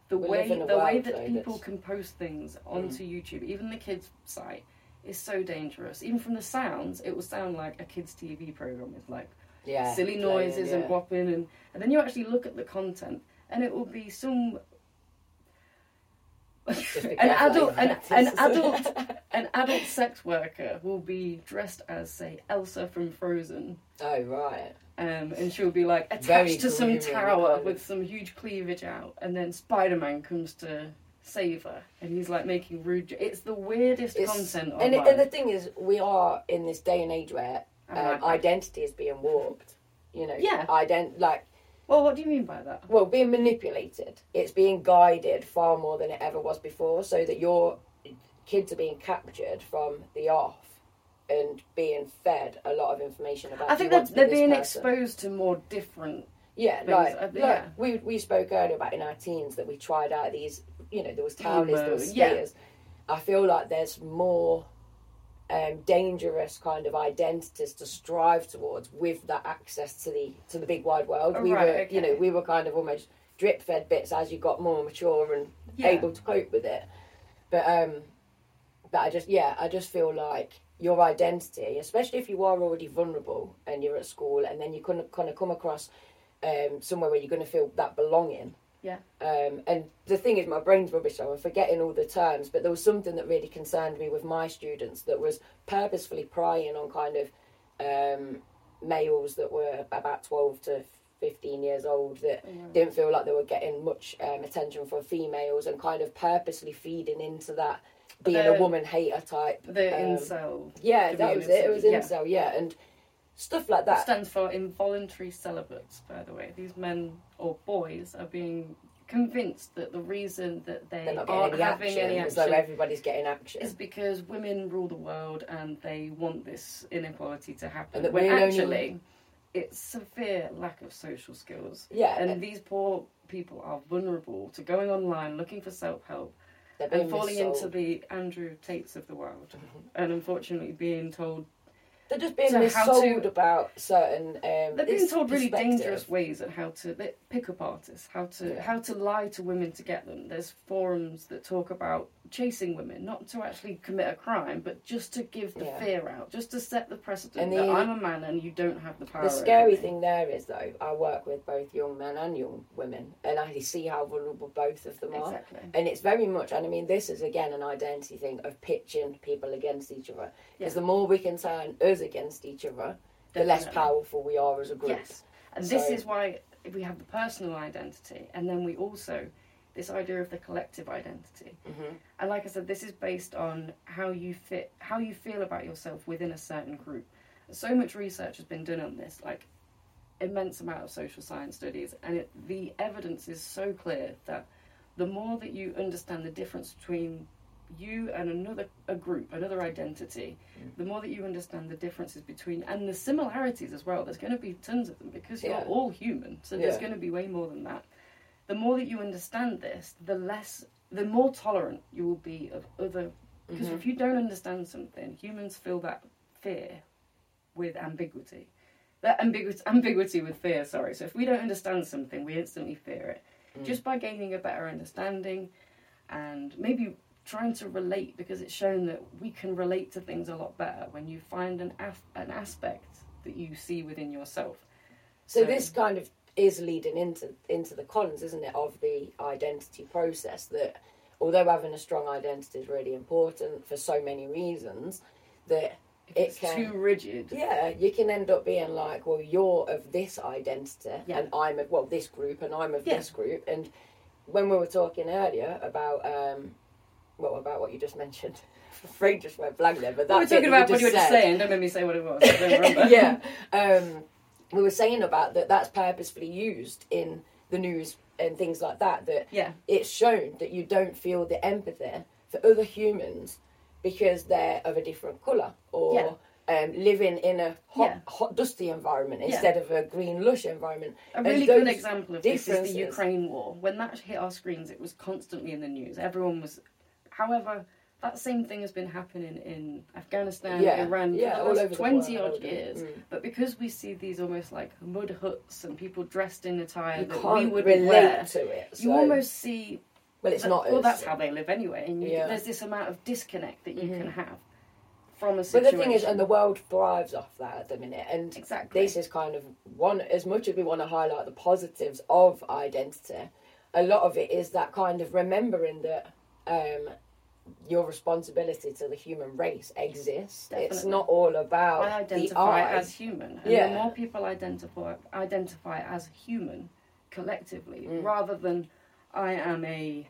The We way live in a the way that people that's- can post things onto mm. YouTube, even the kids' site, is so dangerous. Even from the sounds, it will sound like a kids' TV program with like yeah, silly noises and yeah. whopping, and and then you actually look at the content, and it will be some an adult, an, an adult, an adult sex worker will be dressed as, say, Elsa from Frozen, oh right. um, and she'll be like Very attached to some tower with some huge cleavage out, and then Spider Man comes to save her, and he's like making rude. It's the weirdest It's- content And, it, and the thing is, we are in this day and age where um, identity is being warped. You know, Yeah. ident like well, what do you mean by that? well, being manipulated. It's being guided far more than it ever was before, so that your kids are being captured from the off and being fed a lot of information about. I think they're, want to be they're being person. exposed to more different. Yeah, things. like, Uh, like yeah. we we spoke earlier about in our teens that we tried out these. You know, there was townies, there was Emo, yeah. I feel like there's more um, dangerous kind of identities to strive towards with that access to the to the big wide world. Oh, we right, were, okay. you know, we were kind of almost drip fed bits as you got more mature and Yeah. able to cope with it. But um, but I just yeah, I just feel like your identity, especially if you are already vulnerable and you're at school, and then you kind of kind of come across um, somewhere where you're going to feel that belonging. Yeah. Um, and the thing is, my brain's rubbish, so I'm forgetting all the terms. But there was something that really concerned me with my students that was purposefully prying on kind of um, males that were about 12 to 15 years old that didn't feel like they were getting much um, attention from females and kind of purposely feeding into that being The- a woman hater type. The um, incel. Yeah, that was it. It was yeah. incel, yeah. And stuff like That stands for involuntary celibates, by the way. These men or boys are being convinced that the reason that they aren't any having action, any action everybody's getting action. is because women rule the world and they want this inequality to happen. And when we're only- actually, it's severe lack of social skills. Yeah, And these poor people are vulnerable to going online looking for self help and falling into the Andrew Tates of the world, Mm-hmm. and unfortunately being told They're just being So missold to- about certain. Um, they're being told really dangerous ways at how to they, pick up artists, how to Yeah. how to lie to women to get them. There's forums that talk about chasing women, not to actually commit a crime, but just to give the Yeah. fear out, just to set the precedent And that I'm a man and you don't have the power. The scary thing there is, though, I work with both young men and young women, and I see how vulnerable both of them are. Exactly. And it's very much, and I mean, this is again an identity thing of pitching people against each other. Because Yeah. the more we can turn us against each other, the less powerful we are as a group. Yes. And this is why we have the personal identity, and then we also this idea of the collective identity. Mhm. And like I said, this is based on how you fit, how you feel about yourself within a certain group. So much research has been done on this, like immense amount of social science studies, and it, the evidence is so clear that the more that you understand the difference between you and another a group, another identity, the more that you understand the differences between and the similarities as well. There's going to be tons of them because you're Yeah. all human, so there's going to be way more than that. The more that you understand this, the less, the more tolerant you will be of other. Because Mm-hmm. if you don't understand something, humans feel that fear with ambiguity. That ambiguity, ambiguity with fear, sorry. So if we don't understand something, we instantly fear it. Mm. Just by gaining a better understanding and maybe trying to relate, because it's shown that we can relate to things a lot better when you find an, af- an aspect that you see within yourself. So this kind of is leading into into the cons, isn't it, of the identity process that although having a strong identity is really important for so many reasons, that If it it's can too rigid. yeah, you can end up being like, well, you're of this identity, Yeah. and I'm of well this group, and I'm of Yeah. this group. And when we were talking earlier about um, well, about what you just mentioned, Frank just went blank there. But that we were talking about what you were just saying. Don't make me say what it was. I don't yeah. Um, we were saying about that. That's purposefully used in the news and things like that. That Yeah. it's shown that you don't feel the empathy for other humans because they're of a different colour or Yeah. um, living in a hot, Yeah. hot, dusty environment Yeah. instead of a green, lush environment. A really good example of this is the Ukraine war. When that hit our screens, it was constantly in the news. Everyone was. However, that same thing has been happening in Afghanistan, Yeah, Iran, yeah, for all the over last the twenty world, odd years. mm. But because we see these almost like mud huts and people dressed in attire You that we would relate wear, to it. you almost see. well, it's that- not. Well, that's how they live anyway, and you, Yeah. there's this amount of disconnect that you Mhm. can have from a But the thing is, and the world thrives off that at the minute, and Exactly. this is kind of one. As much as we want to highlight the positives of identity, a lot of it is that kind of remembering that um, your responsibility to the human race exists. It's not all about I the identify I. as human, and Yeah. the more people identify identify as human collectively, Mm. rather than I am a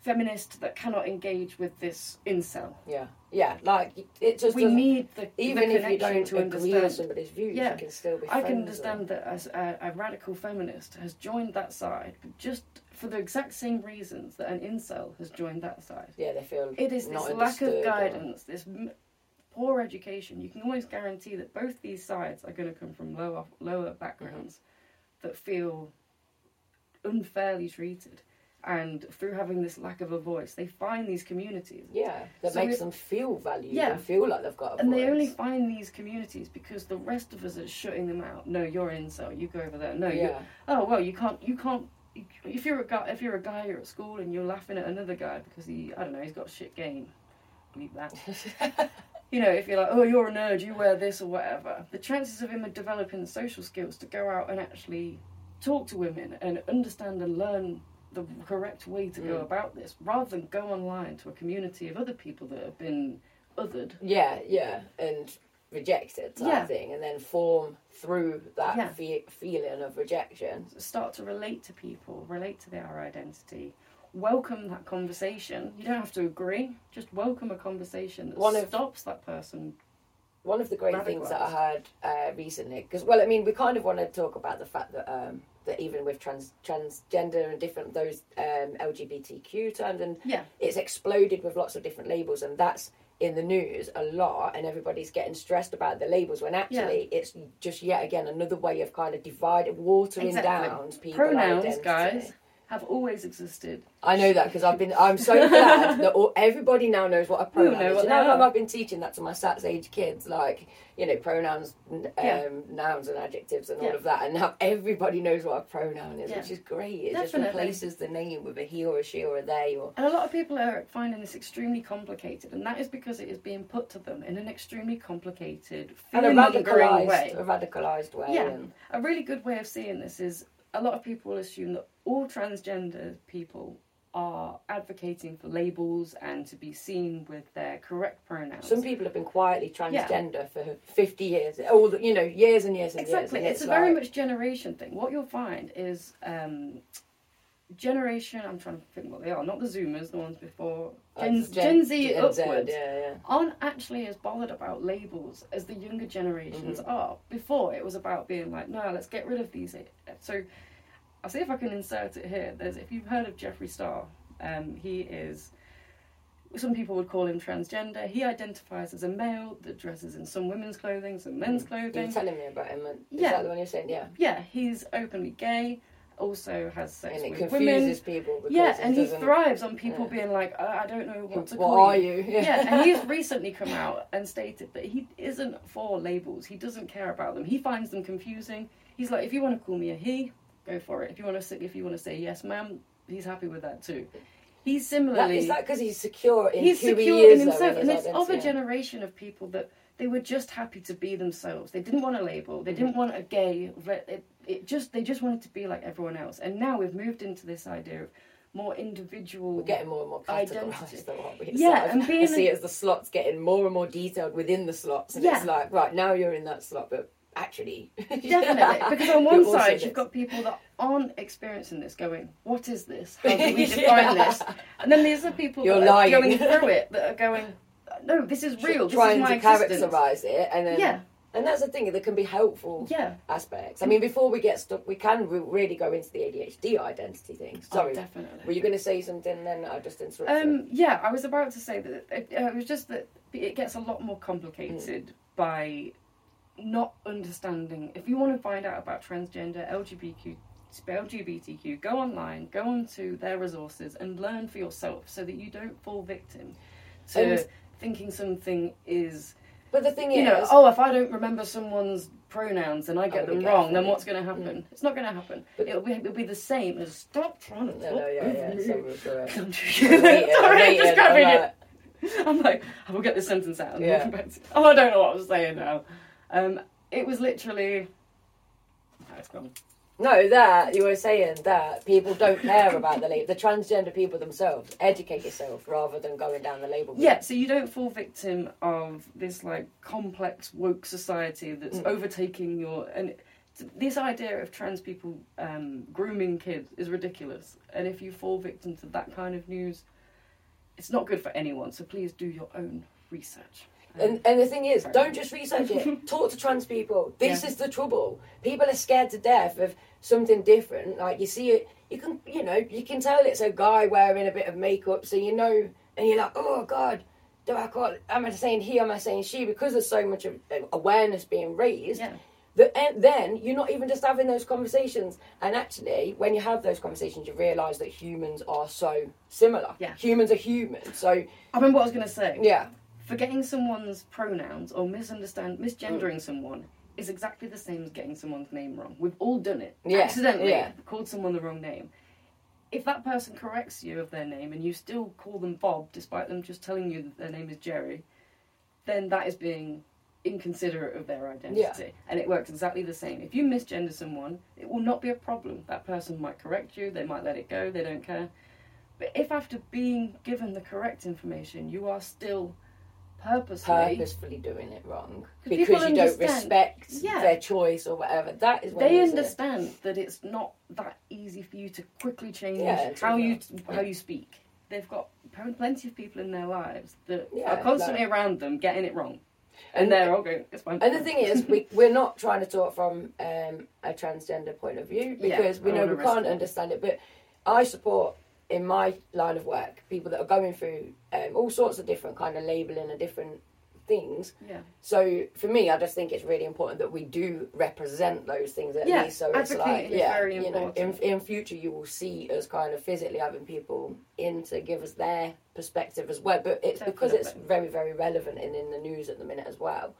feminist that cannot engage with this incel. yeah, yeah, like it just We need the even the if you don't to agree with understand. somebody's views, Yeah. you can still be. I can understand that as a, a radical feminist has joined that side but just for the exact same reasons that an incel has joined that side. Yeah, they feel It is this lack of understood or- guidance, this m- poor education. You can almost guarantee that both these sides are going to come from lower lower backgrounds Mm-hmm. that feel unfairly treated, and through having this lack of a voice, they find these communities. Yeah, that So makes them feel valued Yeah. and feel like they've got a And voice. they only find these communities because the rest of us are shutting them out. No, you're incel. You go over there. No, you. yeah. Oh well, you can't. You can't. If you're a guy, if you're a guy, you're at school and you're laughing at another guy because he, I don't know, he's got shit game. Leave that. you know, if you're like, oh, you're a nerd, you wear this or whatever, the chances of him developing the social skills to go out and actually talk to women and understand and learn the correct way to go Mm. about this, rather than go online to a community of other people that have been othered. Yeah, yeah, and rejected type Yeah. thing, and then form through that Yeah. fe- feeling of rejection. Start to relate to people, relate to their identity. Welcome that conversation. You don't have to agree. Just welcome a conversation that One of- stops that person. One of the great things that I heard uh, recently, because well, I mean, we kind of want to talk about the fact that um, that even with trans transgender and different those um, LGBTQ terms, and Yeah. it's exploded with lots of different labels, and that's in the news a lot, and everybody's getting stressed about the labels when actually it's just yet again another way of kind of dividing, watering Exactly. down people's Pronouns, identity. guys, have always existed. I know that because I've been. I'm so glad that all, everybody now knows what a pronoun know is. You know. I've been teaching that to my SATs age kids, like you know, pronouns, um, Yeah. nouns, and adjectives, and all of that. And now everybody knows what a pronoun is, Yeah. which is great. It Definitely. just replaces the name with a he or a she or a they or. And a lot of people are finding this extremely complicated, and that is because it is being put to them in an extremely complicated, And a radicalized, way. a radicalized way. Yeah. And, A really good way of seeing this is a lot of people assume that all transgender people are advocating for labels and to be seen with their correct pronouns. some people have been quietly transgender for 50 years, all the, you know, years and years and exactly, years. and it's, a very much generation thing. What you'll find is um, generation. I'm trying to think what they are. Not the Zoomers, the ones before uh, Gen, Gen, Z Gen Z, upwards. yeah, yeah. aren't actually as bothered about labels as the younger generations Mm-hmm. are. Before it was about being like, no, let's get rid of these. So I'll see if I can insert it here. There's if you've heard of Jeffree Star, um, he is some people would call him transgender. He identifies as a male that dresses in some women's clothing, some men's clothing. You were clothing. telling me about him. Is Yeah. that the one you're saying? Yeah. Yeah, he's openly gay. Also has sex And it with confuses women. people. Because Yeah, and he thrives on people Yeah. being like, I, I don't know what to What call are you? yeah, and he's recently come out and stated that he isn't for labels. He doesn't care about them. He finds them confusing. He's like, if you want to call me a he, go for it. If you want to say, if you want to say yes, ma'am, he's happy with that too. He's That, similarly is that because he's secure in he's who secure he is in though, himself, his and this other identity? generation of people that they were just happy to be themselves. They didn't want a label. They didn't mm-hmm. want a gay. re- It, it just they just wanted to be like everyone else. And now we've moved into this idea of more individual. We're getting more and more Identity. categorised, though, aren't we? It's Yeah, like- and I see a- it as the slots getting more and more detailed within the slots, and Yeah. it's like, right now you're in that slot, but actually, Definitely, because on one side you've got people that aren't experiencing this, going, "What is this? How do we define this?" And then there's the people You're that lying. are going through it that are going, "No, this is real. This trying is to existence." characterize it, and then Yeah, and that's the thing that can be helpful yeah, aspects. I mean, before we get stuck, we can re- really go into the ADHD identity thing. Sorry, oh, definitely. were you going to say something? Then I just interrupted. Um, yeah, I was about to say that it, uh, it was just that it gets a lot more complicated by not understanding. If you want to find out about transgender, LGBTQ, LGBTQ, go online, go onto their resources, and learn for yourself, so that you don't fall victim to And- thinking something is. but the thing You is, know, oh, if I don't remember someone's pronouns and I get oh, them wrong, then what's going to happen? It's not going to happen. But- it'll, be, it'll be the same as stop trying to no, talk no, yeah, yeah, me." so we're correct. I'm I joking. rate it, I Sorry, I'm just grabbing it. like, I'm like, I will get this sentence out. Yeah. oh, I don't know what I was saying now. Um, it was literally. Oh, it's gone. No, that you were saying that people don't care about the label. The transgender people themselves educate yourself rather than going down the label. route. Yeah, so you don't fall victim of this like complex woke society that's Mm. overtaking your and this idea of trans people um, grooming kids is ridiculous. And if you fall victim to that kind of news, it's not good for anyone. So please do your own research. And, and the thing is, don't just research it. Talk to trans people. This Yeah. is the trouble. People are scared to death of something different. Like you see it, you can, you know, you can tell it's a guy wearing a bit of makeup, so you know, and you're like, oh god, do I call? Am I saying he? Am I saying she? Because there's so much of awareness being raised. yeah. that and then you're not even just having those conversations and actually when you have those conversations you realize that humans are so similar Yeah. humans are human so I remember what I was going to say. yeah forgetting someone's pronouns or misunderstand Mm. misgendering someone is exactly the same as getting someone's name wrong. We've all done it. Yeah, Accidentally yeah. called someone the wrong name. If that person corrects you of their name and you still call them Bob despite them just telling you that their name is Jerry, then that is being inconsiderate of their identity. And it works exactly the same. If you misgender someone, it will not be a problem. That person might correct you, they might let it go, they don't care. But if after being given the correct information, you are still purposely purposefully doing it wrong 'Cause because you don't respect Yeah. their choice or whatever that is they understand that it's not that easy for you to quickly change Yeah, how you not. how you speak. They've got plenty of people in their lives that Yeah, are constantly like- around them getting it wrong, And- and, they're all going, "It's fine." and the thing is, we, we're not trying to talk from um, a transgender point of view Yeah, because we know we can't understand it. But I support, in my line of work, people that are going through um, all sorts of different kind of labelling and different things. yeah, So for me, I just think it's really important that we do represent those things at Yeah, least. So it's like, yeah, very you know, in, important. in future you will see us kind of physically having people in to give us their perspective as well. But it's because it's very, very relevant and in the news at the minute as well.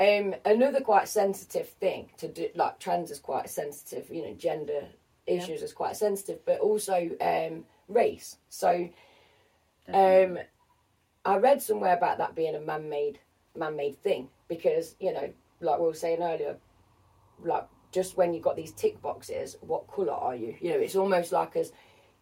Um, another quite sensitive thing to do, like trans is quite sensitive. You know, gender issues is quite sensitive, but also um, race. So definitely. Um, I read somewhere about that being a man-made, man-made thing because you know, like we were saying earlier, like just when you've got these tick boxes, what color are you? You know, it's almost like as,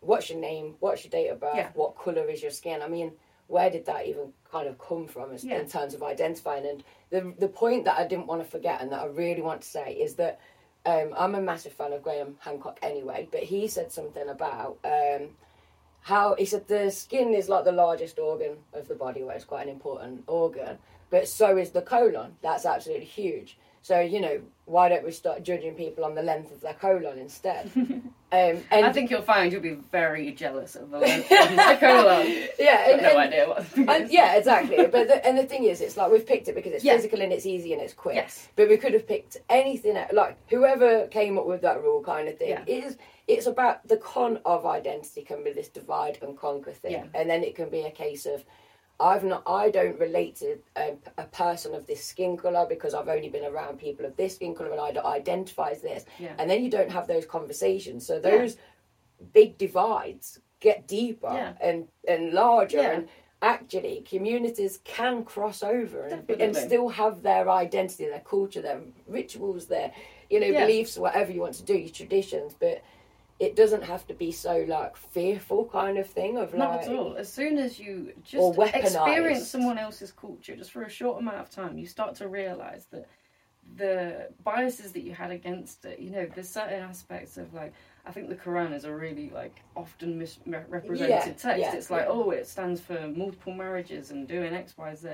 what's your name? What's your date of birth? Yeah. What color is your skin? I mean, where did that even kind of come from as, Yeah. in terms of identifying? And the the point that I didn't want to forget and that I really want to say is that. Um, I'm a massive fan of Graham Hancock anyway, but he said something about um, how he said the skin is like the largest organ of the body, where it's quite an important organ, but so is the colon. That's absolutely huge. So you know, why don't we start judging people on the length of their colon instead? um, and I think you'll find you'll be very jealous of the length of my colon. yeah, and, no and- idea what and- yeah, exactly. But the, and the thing is, it's like we've picked it because it's Yeah. physical and it's easy and it's quick. Yes. But we could have picked anything like whoever came up with that rule kind of thing. Yeah. It is it's about the con of identity can be this divide and conquer thing, Yeah. and then it can be a case of. I've not. I don't relate to a, a person of this skin color because I've only been around people of this skin color, and I don't identify as this. Yeah. And then you don't have those conversations. So those big divides get deeper Yeah. and and larger, Yeah. and actually communities can cross over and, and still have their identity, their culture, their rituals, their you know Yeah. beliefs, whatever you want to do, your traditions, but. It doesn't have to be so like fearful kind of thing of Not like at all. As soon as you just experience someone else's culture, just for a short amount of time, you start to realise that the biases that you had against it, you know, there's certain aspects of like, I think the Quran is a really like often misrepresented Yeah, text. yeah, it's like, yeah. oh, it stands for multiple marriages and doing X, Y, Z.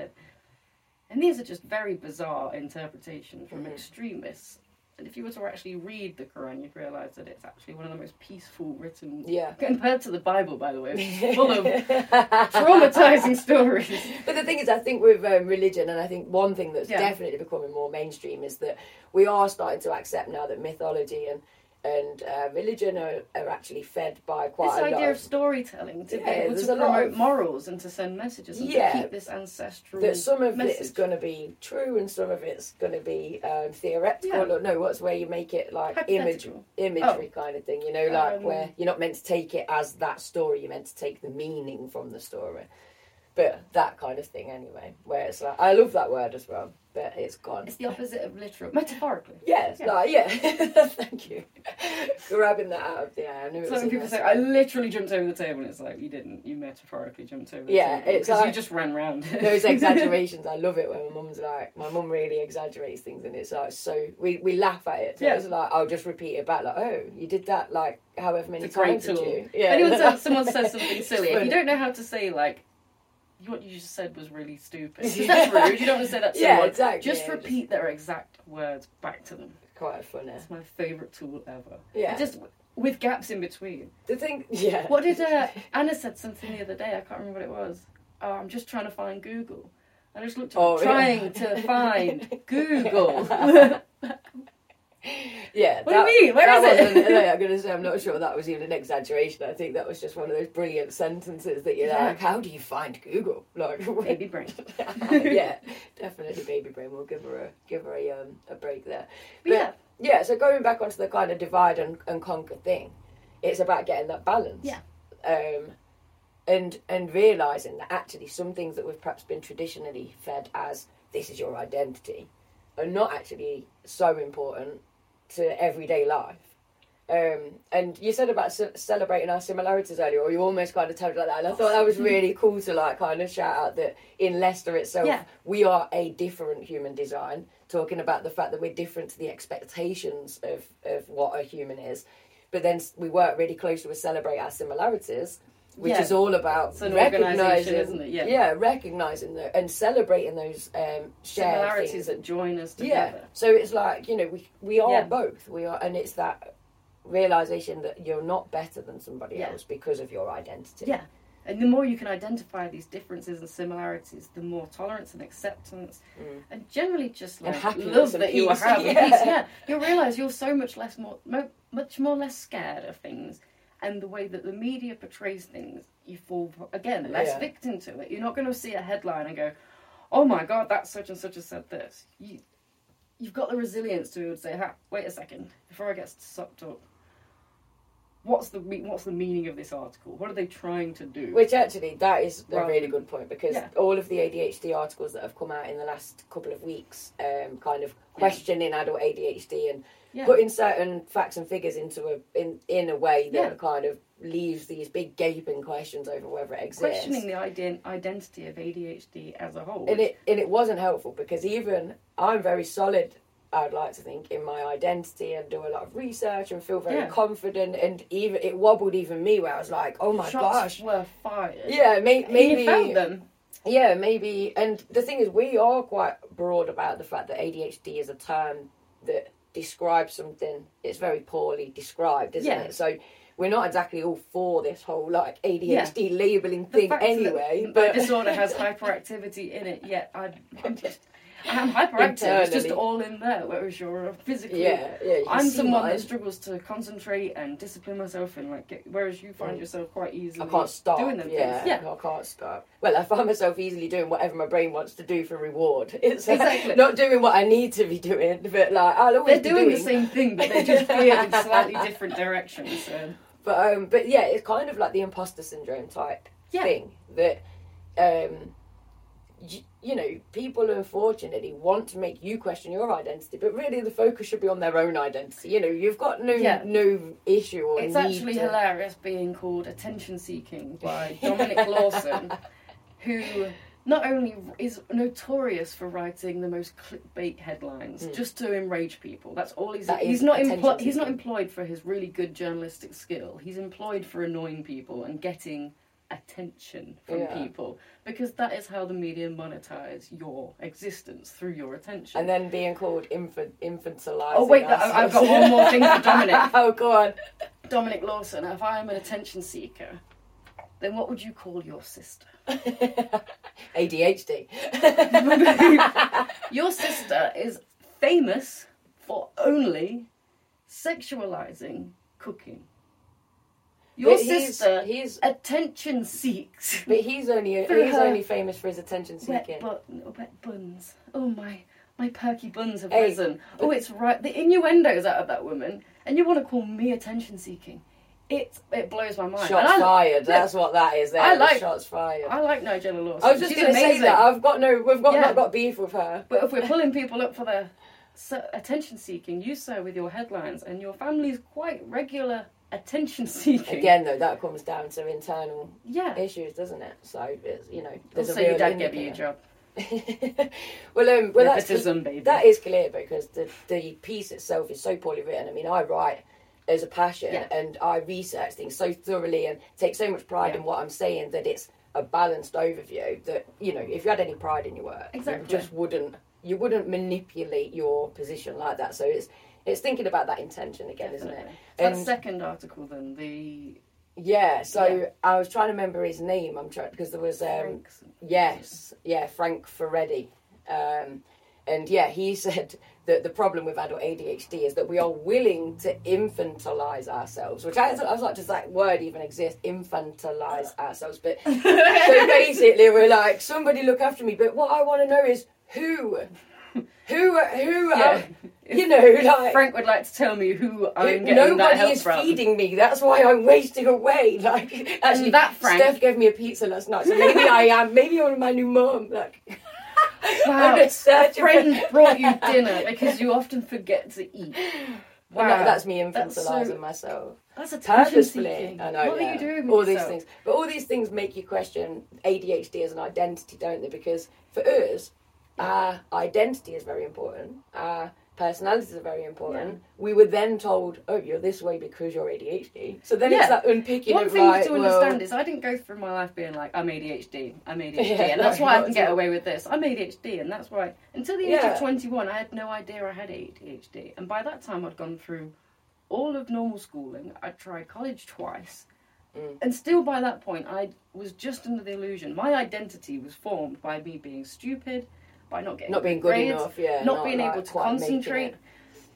And these are just very bizarre interpretations from Mhm. extremists. And if you were to actually read the Quran, you'd realise that it's actually one of the most peaceful written yeah. compared to the Bible, by the way, full of traumatizing stories. But the thing is, I think with um, religion, and I think one thing that's Yeah. definitely becoming more mainstream is that we are starting to accept now that mythology and and uh, religion are, are actually fed by quite This a lot idea of storytelling to Yeah, be able to promote of- morals and to send messages and Yeah. to keep this ancestral that some of message. it's going to be true and some of it's going to be um, theoretical Yeah. or no what's where you make it like image imagery kind of thing you know like Um, where you're not meant to take it as that story you're meant to take the meaning from the story but that kind of thing anyway where it's like i love that word as well but it's gone It's the opposite of literal, metaphorically. Yes, Yeah. like, yeah. Thank you. Grabbing that out of the air. I knew it So was when people nice say, "I literally jumped over the table," and it's like you didn't. You metaphorically jumped over. The Yeah, table it's because you just ran round. it. those exaggerations, I love it when my mum's like, my mum really exaggerates things, and it's like so we, we laugh at it. So Yeah. it's like I'll just repeat it back, like, oh, you did that like however many It's a great times did you? If anyone says, someone says something silly, if you don't know how to say like. What you just said was really stupid. that's rude. You don't want to say that to Yeah, someone. exactly, Just yeah, repeat their exact words back to them. quite funny. It's my favourite tool ever. Yeah. Just with gaps in between. The thing, yeah. What did uh, Anna said something the other day? I can't remember what it was. Oh, I'm just trying to find Google. I just looked at Oh, it, yeah. trying to find Google. Yeah. What do you mean? Where that is it? I'm going to say, I'm not sure that was even an exaggeration. I think that was just one of those brilliant sentences that you're Yeah. like, how do you find Google? Like, Baby brain. yeah, definitely baby brain. We'll give her a give her a um, a break there. But yeah, yeah, so going back onto the kind of divide and, and conquer thing, it's about getting that balance. Yeah. Um, and and realizing that actually some things that we've perhaps been traditionally fed as this is your identity are not actually so important to everyday life. Um, and you said about ce- celebrating our similarities earlier, or you almost kind of told like that, and I thought that was really cool to like kind of shout out that in Leicester itself, Yeah. we are a different human design. Talking about the fact that we're different to the expectations of of what a human is, but then we work really closely with celebrate our similarities, which Yeah. is all about recognizing, isn't it? Yeah. yeah, recognizing the, and celebrating those um, shared similarities things that join us yeah. together. So it's like you know we we are Yeah. both. We are, and it's that realization that you're not better than somebody Yeah. else because of your identity. Yeah. And the more you can identify these differences and similarities, the more tolerance and acceptance, Mm. and generally just like love that you will have. yeah. yeah. You'll realise you're so much less more, much more less scared of things, and the way that the media portrays things, you fall again less Yeah. victim to it. You're not going to see a headline and go, "Oh my God, that such and such has said this." You, you've got the resilience to be able to say, ha, "Wait a second, before I get sucked up." What's the what's the meaning of this article? What are they trying to do? Which actually, that is a really good point because Yeah. all of the ADHD articles that have come out in the last couple of weeks, um, kind of questioning adult ADHD and Yeah. putting certain facts and figures into a in in a way that Yeah. kind of leaves these big gaping questions over whether it exists. questioning the ident- identity of ADHD as a whole. and it and it wasn't helpful because even I'm very solid. I'd like to think in my identity and do a lot of research and feel very Yeah. confident. And even it wobbled even me where I was like, "Oh my Shots gosh, were fired. yeah, may, maybe felt them. Yeah, maybe. And the thing is, we are quite broad about the fact that ADHD is a term that describes something. It's very poorly described, isn't Yeah. it? So we're not exactly all for this whole like ADHD labeling The thing anyway. but disorder has hyperactivity in it, yet I, I'm just. I'm hyperactive. It's just all in there. Whereas you're physically. yeah, yeah. I'm someone that struggles to concentrate and discipline myself, and like, get, whereas you find Mm. yourself quite easily I can't stop. doing them yeah, things. Yeah, I can't stop. Well, I find myself easily doing whatever my brain wants to do for reward. It's uh, Exactly. not doing what I need to be doing, but like I'll always they're be doing the same thing, but they're just veered in slightly different directions. So. But um, but yeah, it's kind of like the imposter syndrome type Yeah. thing that um, you know, people unfortunately want to make you question your identity, but really the focus should be on their own identity. You know, you've got no Yeah. no issue or It's actually to- hilarious being called Attention Seeking by Dominic Lawson, who not only is notorious for writing the most clickbait headlines Mm. just to enrage people. That's all he's That he's not emplo- he's not employed for his really good journalistic skill. He's employed for annoying people and getting attention from Yeah. people because that is how the media monetize your existence through your attention. And then being called infant infantilizing. Oh, wait, I've got one more thing for Dominic. oh, go on. Dominic Lawson, if I am an attention seeker, then what would you call your sister? ADHD. Your sister is famous for only sexualizing cooking. Your But sister he's attention seeks. but he's only he's her- only famous for his attention Wet, seeking. but, wet buns. Oh my, my perky buns have Hey, risen. Oh, it's right. The innuendos out of that woman, and you want to call me attention seeking? It it blows my mind. Shots And I, fired. That's what that is. There, I like- shots fired. I like Nigella Lawson. I was just going to say that I've got no, we've got Yeah. not got beef with her. But if we're pulling people up for their se- attention seeking, you sir with your headlines and your family's quite regular attention seeking. Again, though, that comes down to internal yeah. issues, doesn't it? So it's you know, there's Also, a your dad gave you a job. well, um, well, that's Nepotism, that is clear because the the piece itself is so poorly written. I mean, I write as a passion Yeah. and I research things so thoroughly and take so much pride Yeah. in what I'm saying that it's a balanced overview. That you know, if you had any pride in your work, Exactly. you just wouldn't you wouldn't manipulate your position like that. So it's it's thinking about that intention again, isn't it? Definitely. That second article, then the Yeah, so Yeah. I was trying to remember his name. I'm trying because there was um, Franks. yes, yeah, Frank Furedi, um, and yeah, he said that the problem with adult ADHD is that we are willing to infantilize ourselves, which I, I was like, does that word even exist? Infantilize ourselves, but so basically we're like, somebody look after me. But what I want to know is who, who, who, Yeah. uh, you know, like Frank would like to tell me who I'm getting that Nobody help is from. feeding me. That's why I'm wasting away. Like actually, that Frank- Steph gave me a pizza last night, so maybe I am. Maybe I'm my new mum. Like Wow. I'm just searching for- Friend brought you dinner because you often forget to eat. Well, Wow. no, that's me infantilizing so- myself. That's attention Purposefully. I know. What yeah. are you doing with all these things, but all these things make you question ADHD as an identity, don't they? Because for us, our identity is very important. Our personalities are very important. Yeah. We were then told, "Oh, you're this way because you're ADHD." So then Yeah. it's that unpicking One of thing like, to well, understand is I didn't go through my life being like I'm ADHD, I'm ADHD, Yeah, and that's no, why I can get away with this. I'm ADHD, and that's why until the age of 21, I had no idea I had ADHD, and by that time I'd gone through all of normal schooling. I'd tried college twice, Mm. and still by that point I was just under the illusion my identity was formed by me being stupid, by not getting not being good grades, enough, yeah, not, being like, able to concentrate.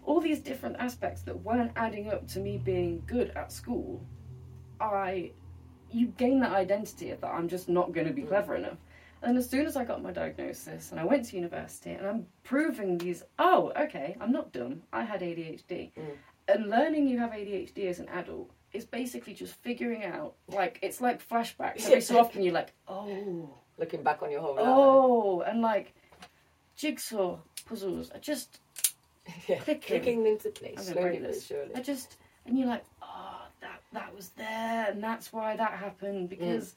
All these different aspects that weren't adding up to me being good at school, I, you gain that identity of that I'm just not going to be clever enough. And as soon as I got my diagnosis and I went to university and I'm proving these, oh, okay, I'm not dumb. I had ADHD. Mm. And learning you have ADHD as an adult is basically just figuring out, like, it's like flashbacks. Every so often you're like, oh, Looking back on your whole life, oh, and like jigsaw puzzles are just yeah. clicking. clicking into place slowly but surely. I just and you're like, oh, that that was there, and that's why that happened because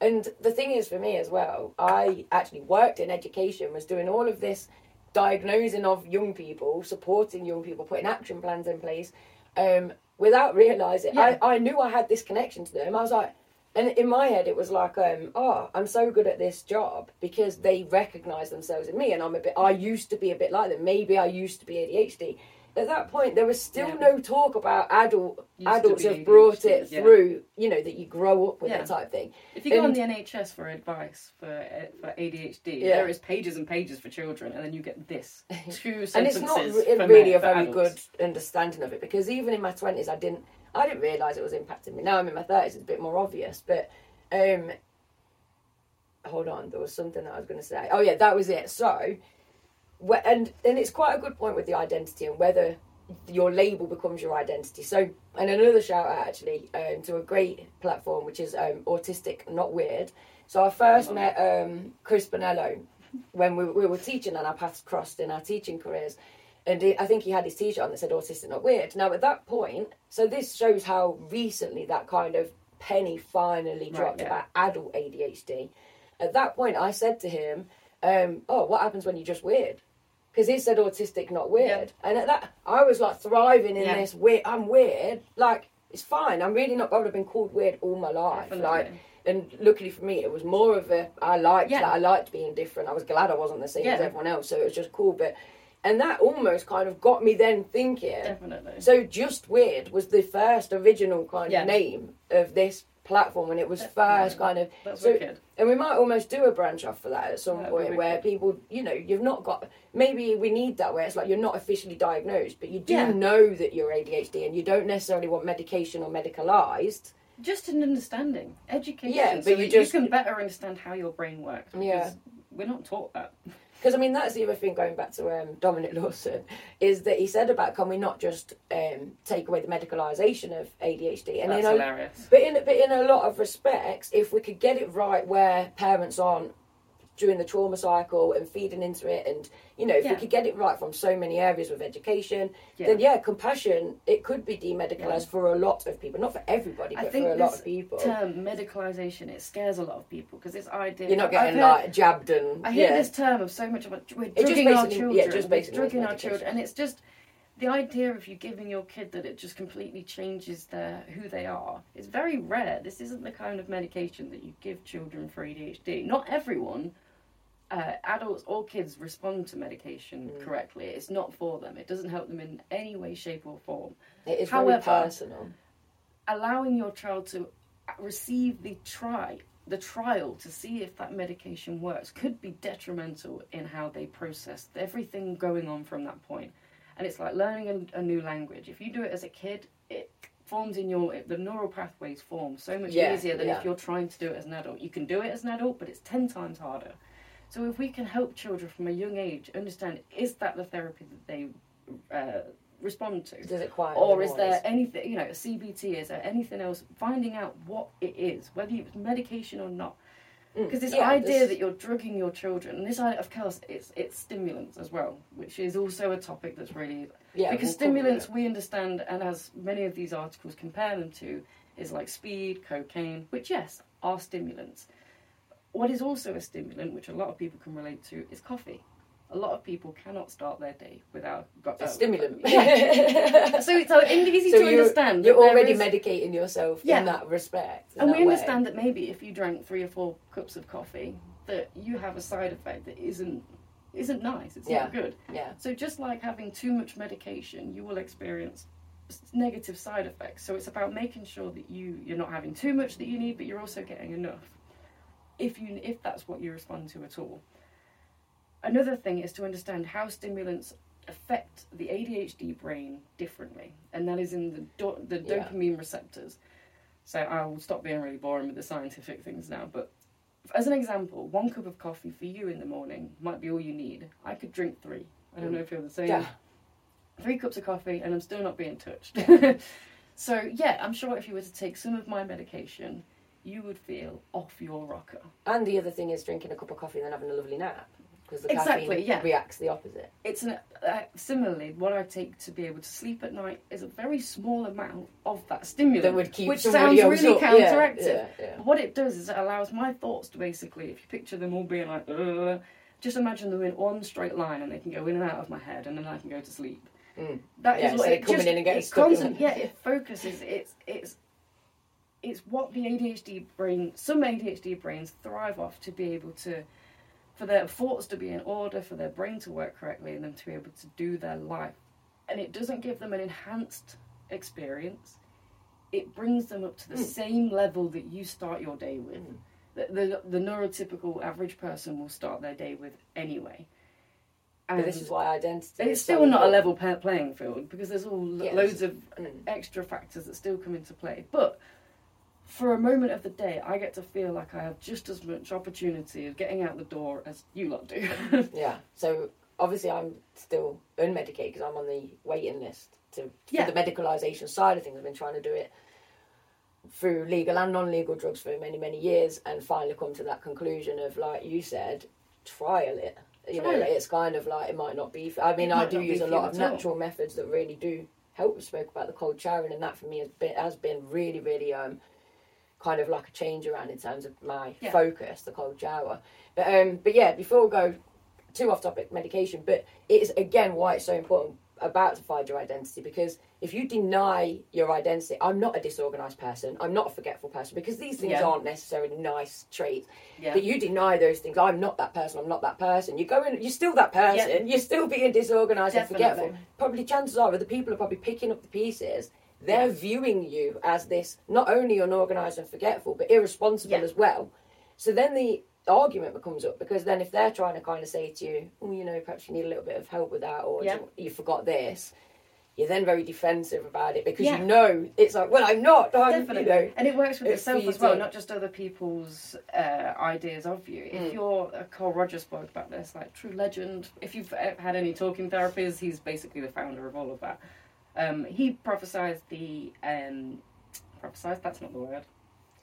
And the thing is, for me as well, I actually worked in education, was doing all of this diagnosing of young people, supporting young people, putting action plans in place, um, without realising. Yeah. I, I knew I had this connection to them. I was like, and in my head it was like um oh i'm so good at this job because they recognize themselves in me and i'm a bit i used to be a bit like them maybe i used to be adhd at that point there was still Yeah. no talk about adult Used adults have brought it yeah. through you know that you grow up with Yeah. that type thing If you go on the NHS for advice for uh, for ADHD, there is pages and pages for children, and then you get this two sentences. and it's not really men- a very adults. good understanding of it because even in my 20s i didn't i didn't realize it was impacting me. Now i'm in my 30s it's a bit more obvious but um hold on there was something that i was going to say. Oh yeah that was it. So and then it's quite a good point with the identity and whether your label becomes your identity. So and another shout out actually um, to a great platform which is um, autistic not weird. So i first met um, chris bonnello when we, we were teaching and our paths crossed in our teaching careers and he, I think he had his t-shirt on that said autistic not weird. Now at that point, so this shows how recently that kind of penny finally Right, dropped yeah. about adult ADHD. At that point, I said to him, um, "Oh, what happens when you're just weird?" Because he said autistic not weird, and at that I was like thriving in Yeah. this weird. I'm weird, like it's fine. I'm really not bothered. I've been called weird all my life, Definitely. like. And luckily for me, it was more of a I liked Yeah. that. I liked being different. I was glad I wasn't the same as everyone else, so it was just cool. But and that almost kind of got me then thinking. Definitely. So just weird was the first original kind Yeah. of name of this platform and it was first kind of. That's so, wicked. and we might almost do a branch off for that at some That'd point where people, you know, you've not got. Maybe we need that where it's like you're not officially diagnosed, but you do Yeah. know that you're ADHD and you don't necessarily want medication or medicalised. Just an understanding, education. Yeah, so but you just- you can better understand how your brain works. because Yeah. We're not taught that. Because I mean, that's the other thing. Going back to um, Dominic Lawson, is that he said about can we not just um, take away the medicalisation of ADHD? And That's in a, hilarious. but in but in a lot of respects, if we could get it right, where parents aren't during the trauma cycle and feeding into it, and you know, if Yeah. we could get it right from so many areas with education, Yeah. then yeah, compassion it could be demedicalised Yeah. for a lot of people, not for everybody, but for a lot of people. term medicalisation it scares a lot of people because this idea You're not getting heard- like jabbed and I hear this term of so much about we're It just drugging our children, yeah, just we're drugging our children, and it's just the idea of you giving your kid that it just completely changes their who they are. It's very rare. This isn't the kind of medication that you give children for ADHD. Not everyone. Uh, adults or kids respond to medication Mm. correctly. It's not for them. It doesn't help them in any way, shape, or form. it is However, very personal. allowing your child to receive the try the trial to see if that medication works could be detrimental in how they process everything going on from that point. and it's like learning a, a new language if you do it as a kid it forms in your the neural pathways form so much Yeah, easier than yeah. if you're trying to do it as an adult you can do it as an adult but it's 10 times harder so if we can help children from a young age understand is that the therapy that they uh, respond to? Does it quiet? or is there anything you know CBT is there anything else? Finding out what it is whether it's medication or not. Mm, because this yeah, idea this- that you're drugging your children and this idea of course it's it's stimulants as well which is also a topic that's really yeah, because we'll stimulants we understand and as many of these articles compare them to is like speed cocaine which yes are stimulants what is also a stimulant which a lot of people can relate to is coffee a lot of people cannot start their day without got a stimulant. Yeah. so it's uh, easy So to you're, understand You're already is- medicating yourself Yeah. in that respect. in and that we way. understand that maybe if you drank three or four cups of coffee that you have a side effect that isn't isn't nice it's Yeah. not good Yeah. so just like having too much medication you will experience negative side effects so it's about making sure that you you're not having too much that you need but you're also getting enough if you if that's what you respond to at all. Another thing is to understand how stimulants affect the ADHD brain differently and that is in the do- the Yeah. dopamine receptors. So I'll stop being really boring with the scientific things now but as an example one cup of coffee for you in the morning might be all you need. I could drink three. I don't mm. know if you're the same. Yeah. three cups of coffee and I'm still not being touched. so yeah, I'm sure if you were to take some of my medication, you would feel off your rocker. And the other thing is drinking a cup of coffee and then having a lovely nap because the Exactly, caffeine yeah. reacts the opposite. It's an uh, similarly what I take to be able to sleep at night is a very small amount of that stimulant, That would keep which sounds really up. Counteractive. yeah, yeah. What it does is it allows my thoughts to basically, if you picture them all being like, Ugh, just imagine them in one straight line and they can go in and out of my head and then I can go to sleep. Mm. That is what instead it coming just, in and getting it stuck constant-. Yeah, it focuses. It's it's it's what the ADHD brain, some ADHD brains thrive off to be able to, for their thoughts to be in order, for their brain to work correctly, and them to be able to do their life. And it doesn't give them an enhanced experience. It brings them up to the Mm. same level that you start your day with. Mm. The, the, the neurotypical average person will start their day with anyway. But this is why identity. And it's so still not a level playing field because there's all Yes. loads of Mm. extra factors that still come into play. But for a moment of the day, I get to feel like I have just as much opportunity of getting out the door as you lot do. Yeah. So obviously, I'm still unmedicated because I'm on the waiting list to Yeah. the medicalisation side of things. I've been trying to do it through legal and non-legal drugs for many many years, and finally come to that conclusion of like you said, trial it. You know, it. it's kind of like it might not be. I mean, It I do use a lot of at all. natural methods that really do help. We spoke about the cold showering, and that for me has been has been really really um kind of like a change around in terms of my Yeah. focus, the cold shower. But um, but yeah, before we go too off topic medication, but it is again why it's so important about to find your identity because if you deny your identity, I'm not a disorganized person, I'm not a forgetful person because these things Yeah. aren't necessarily nice traits. yeah. But you deny those things. I'm not that person. I'm not that person. You go in. You're still that person. You're still being disorganized and forgetful. Probably chances are, the people are probably picking up the pieces. They're viewing you as this not only unorganized and forgetful, but irresponsible Yeah. as well. So then the argument becomes up because then if they're trying to kind of say to you, oh, you know, perhaps you need a little bit of help with that, or Yeah. you, you forgot this. You're then very defensive about it because Yeah. you know it's like, well, I'm not. I'm, Definitely. You know, and it works with it's yourself as well, not just other people's uh, ideas of you. If Mm. you're, uh, Carl Rogers spoke about this, like true legend. If you've uh, had any talking therapies, he's basically the founder of all of that. Um, he prophesied the um, prophesied. That's not the word.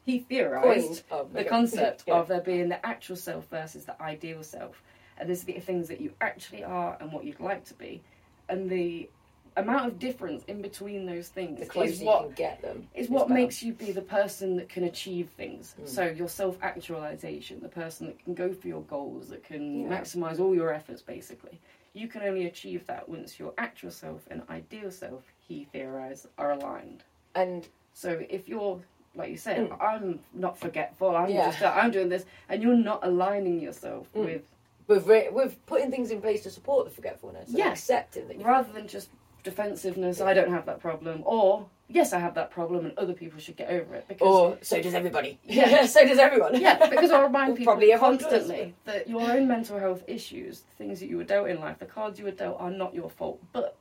He theorized. Oh, the concept Yeah. of there being the actual self versus the ideal self. And there's the things that you actually are and what you'd like to be. And the amount of difference in between those things is what you can get them. is what makes you be the person that can achieve things. Mm. So your self actualization, the person that can go for your goals, that can Yeah. maximize all your efforts basically. You can only achieve that once your actual self and ideal self, he theorized, are aligned. and So if you're like you said, Mm. I'm not forgetful. I'm Yeah. just I'm doing this, and you're not aligning yourself Mm. with with re- with putting things in place to support the forgetfulness Yeah. accepting that rather than just defensiveness. I don't have that problem, or yes, I have that problem, and other people should get over it. Because or so does everybody. Yeah. so does everyone. yeah, because I remind people Probably does, constantly that your own mental health issues, things that you were dealt in life, the cards you were dealt are not your fault, but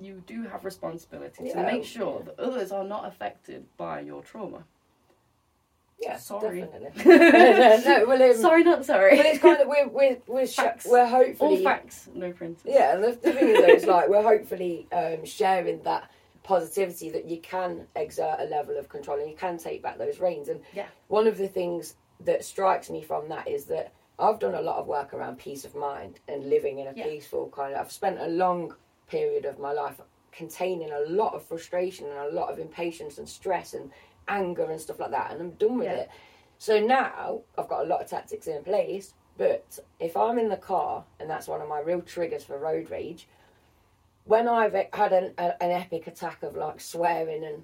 you do have responsibility Yeah. to make sure that others are not affected by your trauma. yeah, Sorry. definitely. no, well, um, sorry, not sorry. but it's kind of we're we're we're, sh- we're All hopefully facts, no printers. yeah. The, the thing is, though, it's like we're hopefully um, sharing that positivity that you can exert a level of control and you can take back those reins. And Yeah. one of the things that strikes me from that is that I've done a lot of work around peace of mind and living in a Yeah. peaceful kind of. I've spent a long period of my life containing a lot of frustration and a lot of impatience and stress and anger and stuff like that, and I'm done with Yeah. it. So now I've got a lot of tactics in place. But if I'm in the car, and that's one of my real triggers for road rage, when I've had an, a, an epic attack of like swearing and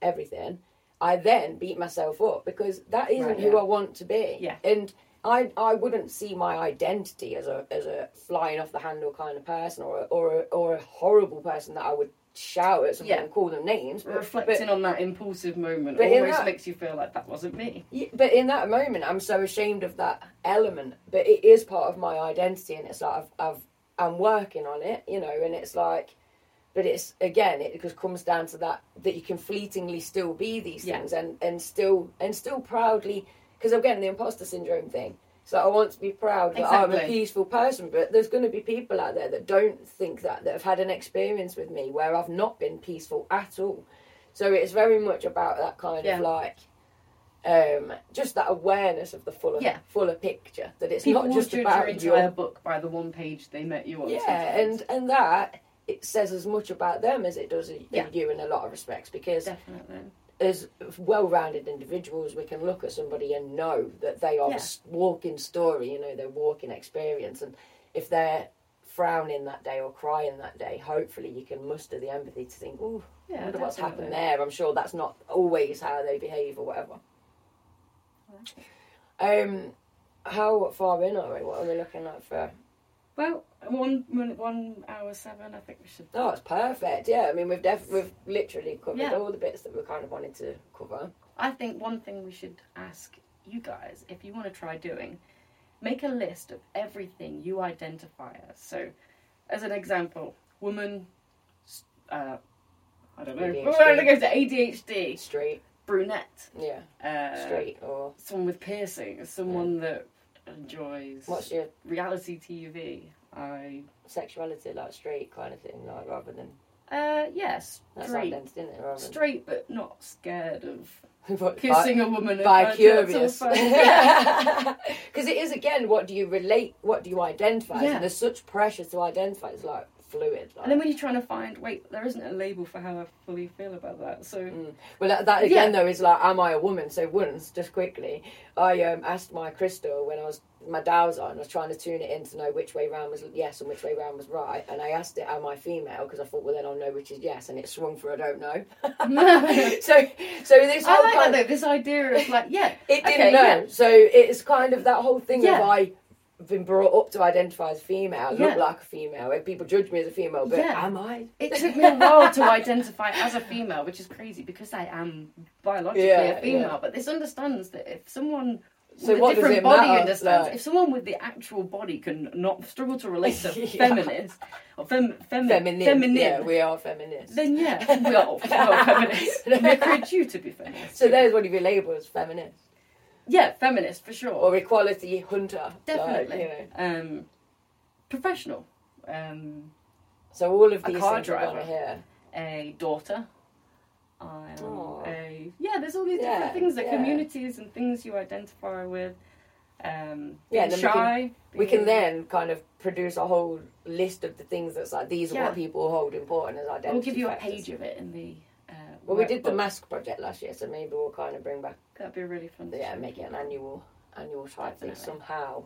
everything, I then beat myself up because that isn't Right, who. I want to be. Yeah. And I I wouldn't see my identity as a as a flying off the handle kind of person or a, or a, or a horrible person that I would shout at someone Yeah. and call them names. But, Reflecting on that impulsive moment but almost that- makes you feel like that wasn't me. Yeah, but in that moment, I'm so ashamed of that element. But it is part of my identity, and it's like I've, I've I'm working on it, you know. And it's like, but it's again, it just comes down to that that you can fleetingly still be these Yeah. things, and and still and still proudly, because again, the imposter syndrome thing. So I want to be proud that I'm a peaceful person, but there's going to be people out there that don't think that that have had an experience with me where I've not been peaceful at all. So it's very much about that kind Yeah. of like um, just that awareness of the fuller Yeah. fuller picture that it's People not just about your entire book by the one page they met you on. yeah sometimes. and and that it says as much about them as it does Yeah. you in a lot of respects because definitely. as well-rounded individuals we can look at somebody and know that they are Yeah. walking story you know their walking experience and if they're frowning that day or crying that day, hopefully you can muster the empathy to think, oh, Yeah, wonder what's happened there. I'm sure that's not always how they behave or whatever. Um, how far in are we? What are we looking at for? Well, one minute, one hour seven. I think we should. Oh, it's perfect. Yeah, I mean we've def- we've literally covered Yeah. all the bits that we kind of wanted to cover. I think one thing we should ask you guys, if you want to try doing, make a list of everything you identify as. So, as an example, woman, uh, I don't know, ADHD. we're going to go to ADHD, Straight, brunette, yeah, uh, straight or someone with piercings, someone that enjoys what's your reality TV. I, sexuality like straight kind of thing, like rather than uh, yes, that's straight, identity, isn't it? Straight, but not scared of But kissing a woman by her tits are curious. Yeah. because it is again what do you relate what do you identify? Yeah. and there's such pressure to identify it's like fluid like. And then when you're trying to find, wait, there isn't a label for how I fully feel about that. So Mm. well that, that again Yeah. though is like am i a woman so once just quickly i um, asked my crystal when i was my dow's on i was trying to tune it in to know which way round was yes and which way round was right and i asked it am i female because i thought well then i'll know which is yes and it swung for i don't know so so this I whole like that kind though. This idea of like, yeah, It didn't okay, know. yeah. So it's kind of that whole thing Yeah. of I been brought up to identify as female, Yeah. look like a female, people judge me as a female, but Yeah. am I? It took me a while to identify as a female, which is crazy because I am biologically Yeah, a female. But this understands that if someone So with a different body matter? understands, Like- if someone with the actual body can not struggle to relate to Yeah. feminist or fem, femi- Feminine. feminine, Yeah, we are feminists. then yeah, we are, we are feminists. We encourage you to be feminist. so there's what you label as feminist Yeah, feminist for sure. or equality hunter. like, Definitely. you know. um, professional. Um, So all of these A car things driver. gonna a daughter. A yeah. There's all these Yeah, different things that yeah. communities and things you identify with. Um, Yeah, then we can- shy. We can then kind of produce a whole list of the things that's like these are Yeah. what people hold important as identity. We'll give you a page of it in the. Well, we did the mask project last year, so maybe we'll kind of bring back That'd be really fun. to yeah, make it an annual annual type thing somehow.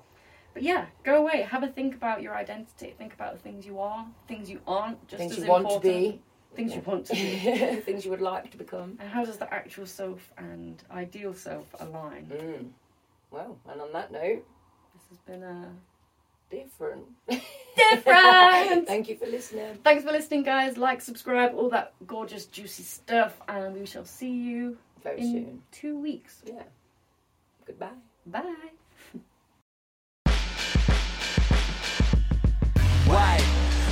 But yeah, go away. Have a think about your identity. Think about the things you are, things you aren't. Just things as you want to important, be, Things you want to be. things you would like to become. And how does the actual self and ideal self align? Mm. Well, and on that note, This has been a different. Different! Thank you for listening. Thanks for listening, guys. Like, subscribe, all that gorgeous, juicy stuff, and we shall see you Very in soon. two weeks. Yeah. Goodbye. Bye. Why?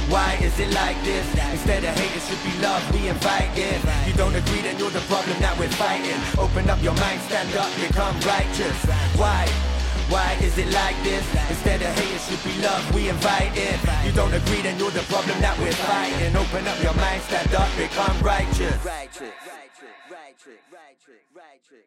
Why is it like this? Instead of hate, it should be love we invite in. You don't agree, then you're the problem that we're fighting. Open up your mind, stand up, become righteous. Why? Why is it like this? Instead of hate, it should be love we invite in. You don't agree, then you're the problem that we're fighting. Open up your mind, stand up, become righteous. Righteous. Righteous. Righteous.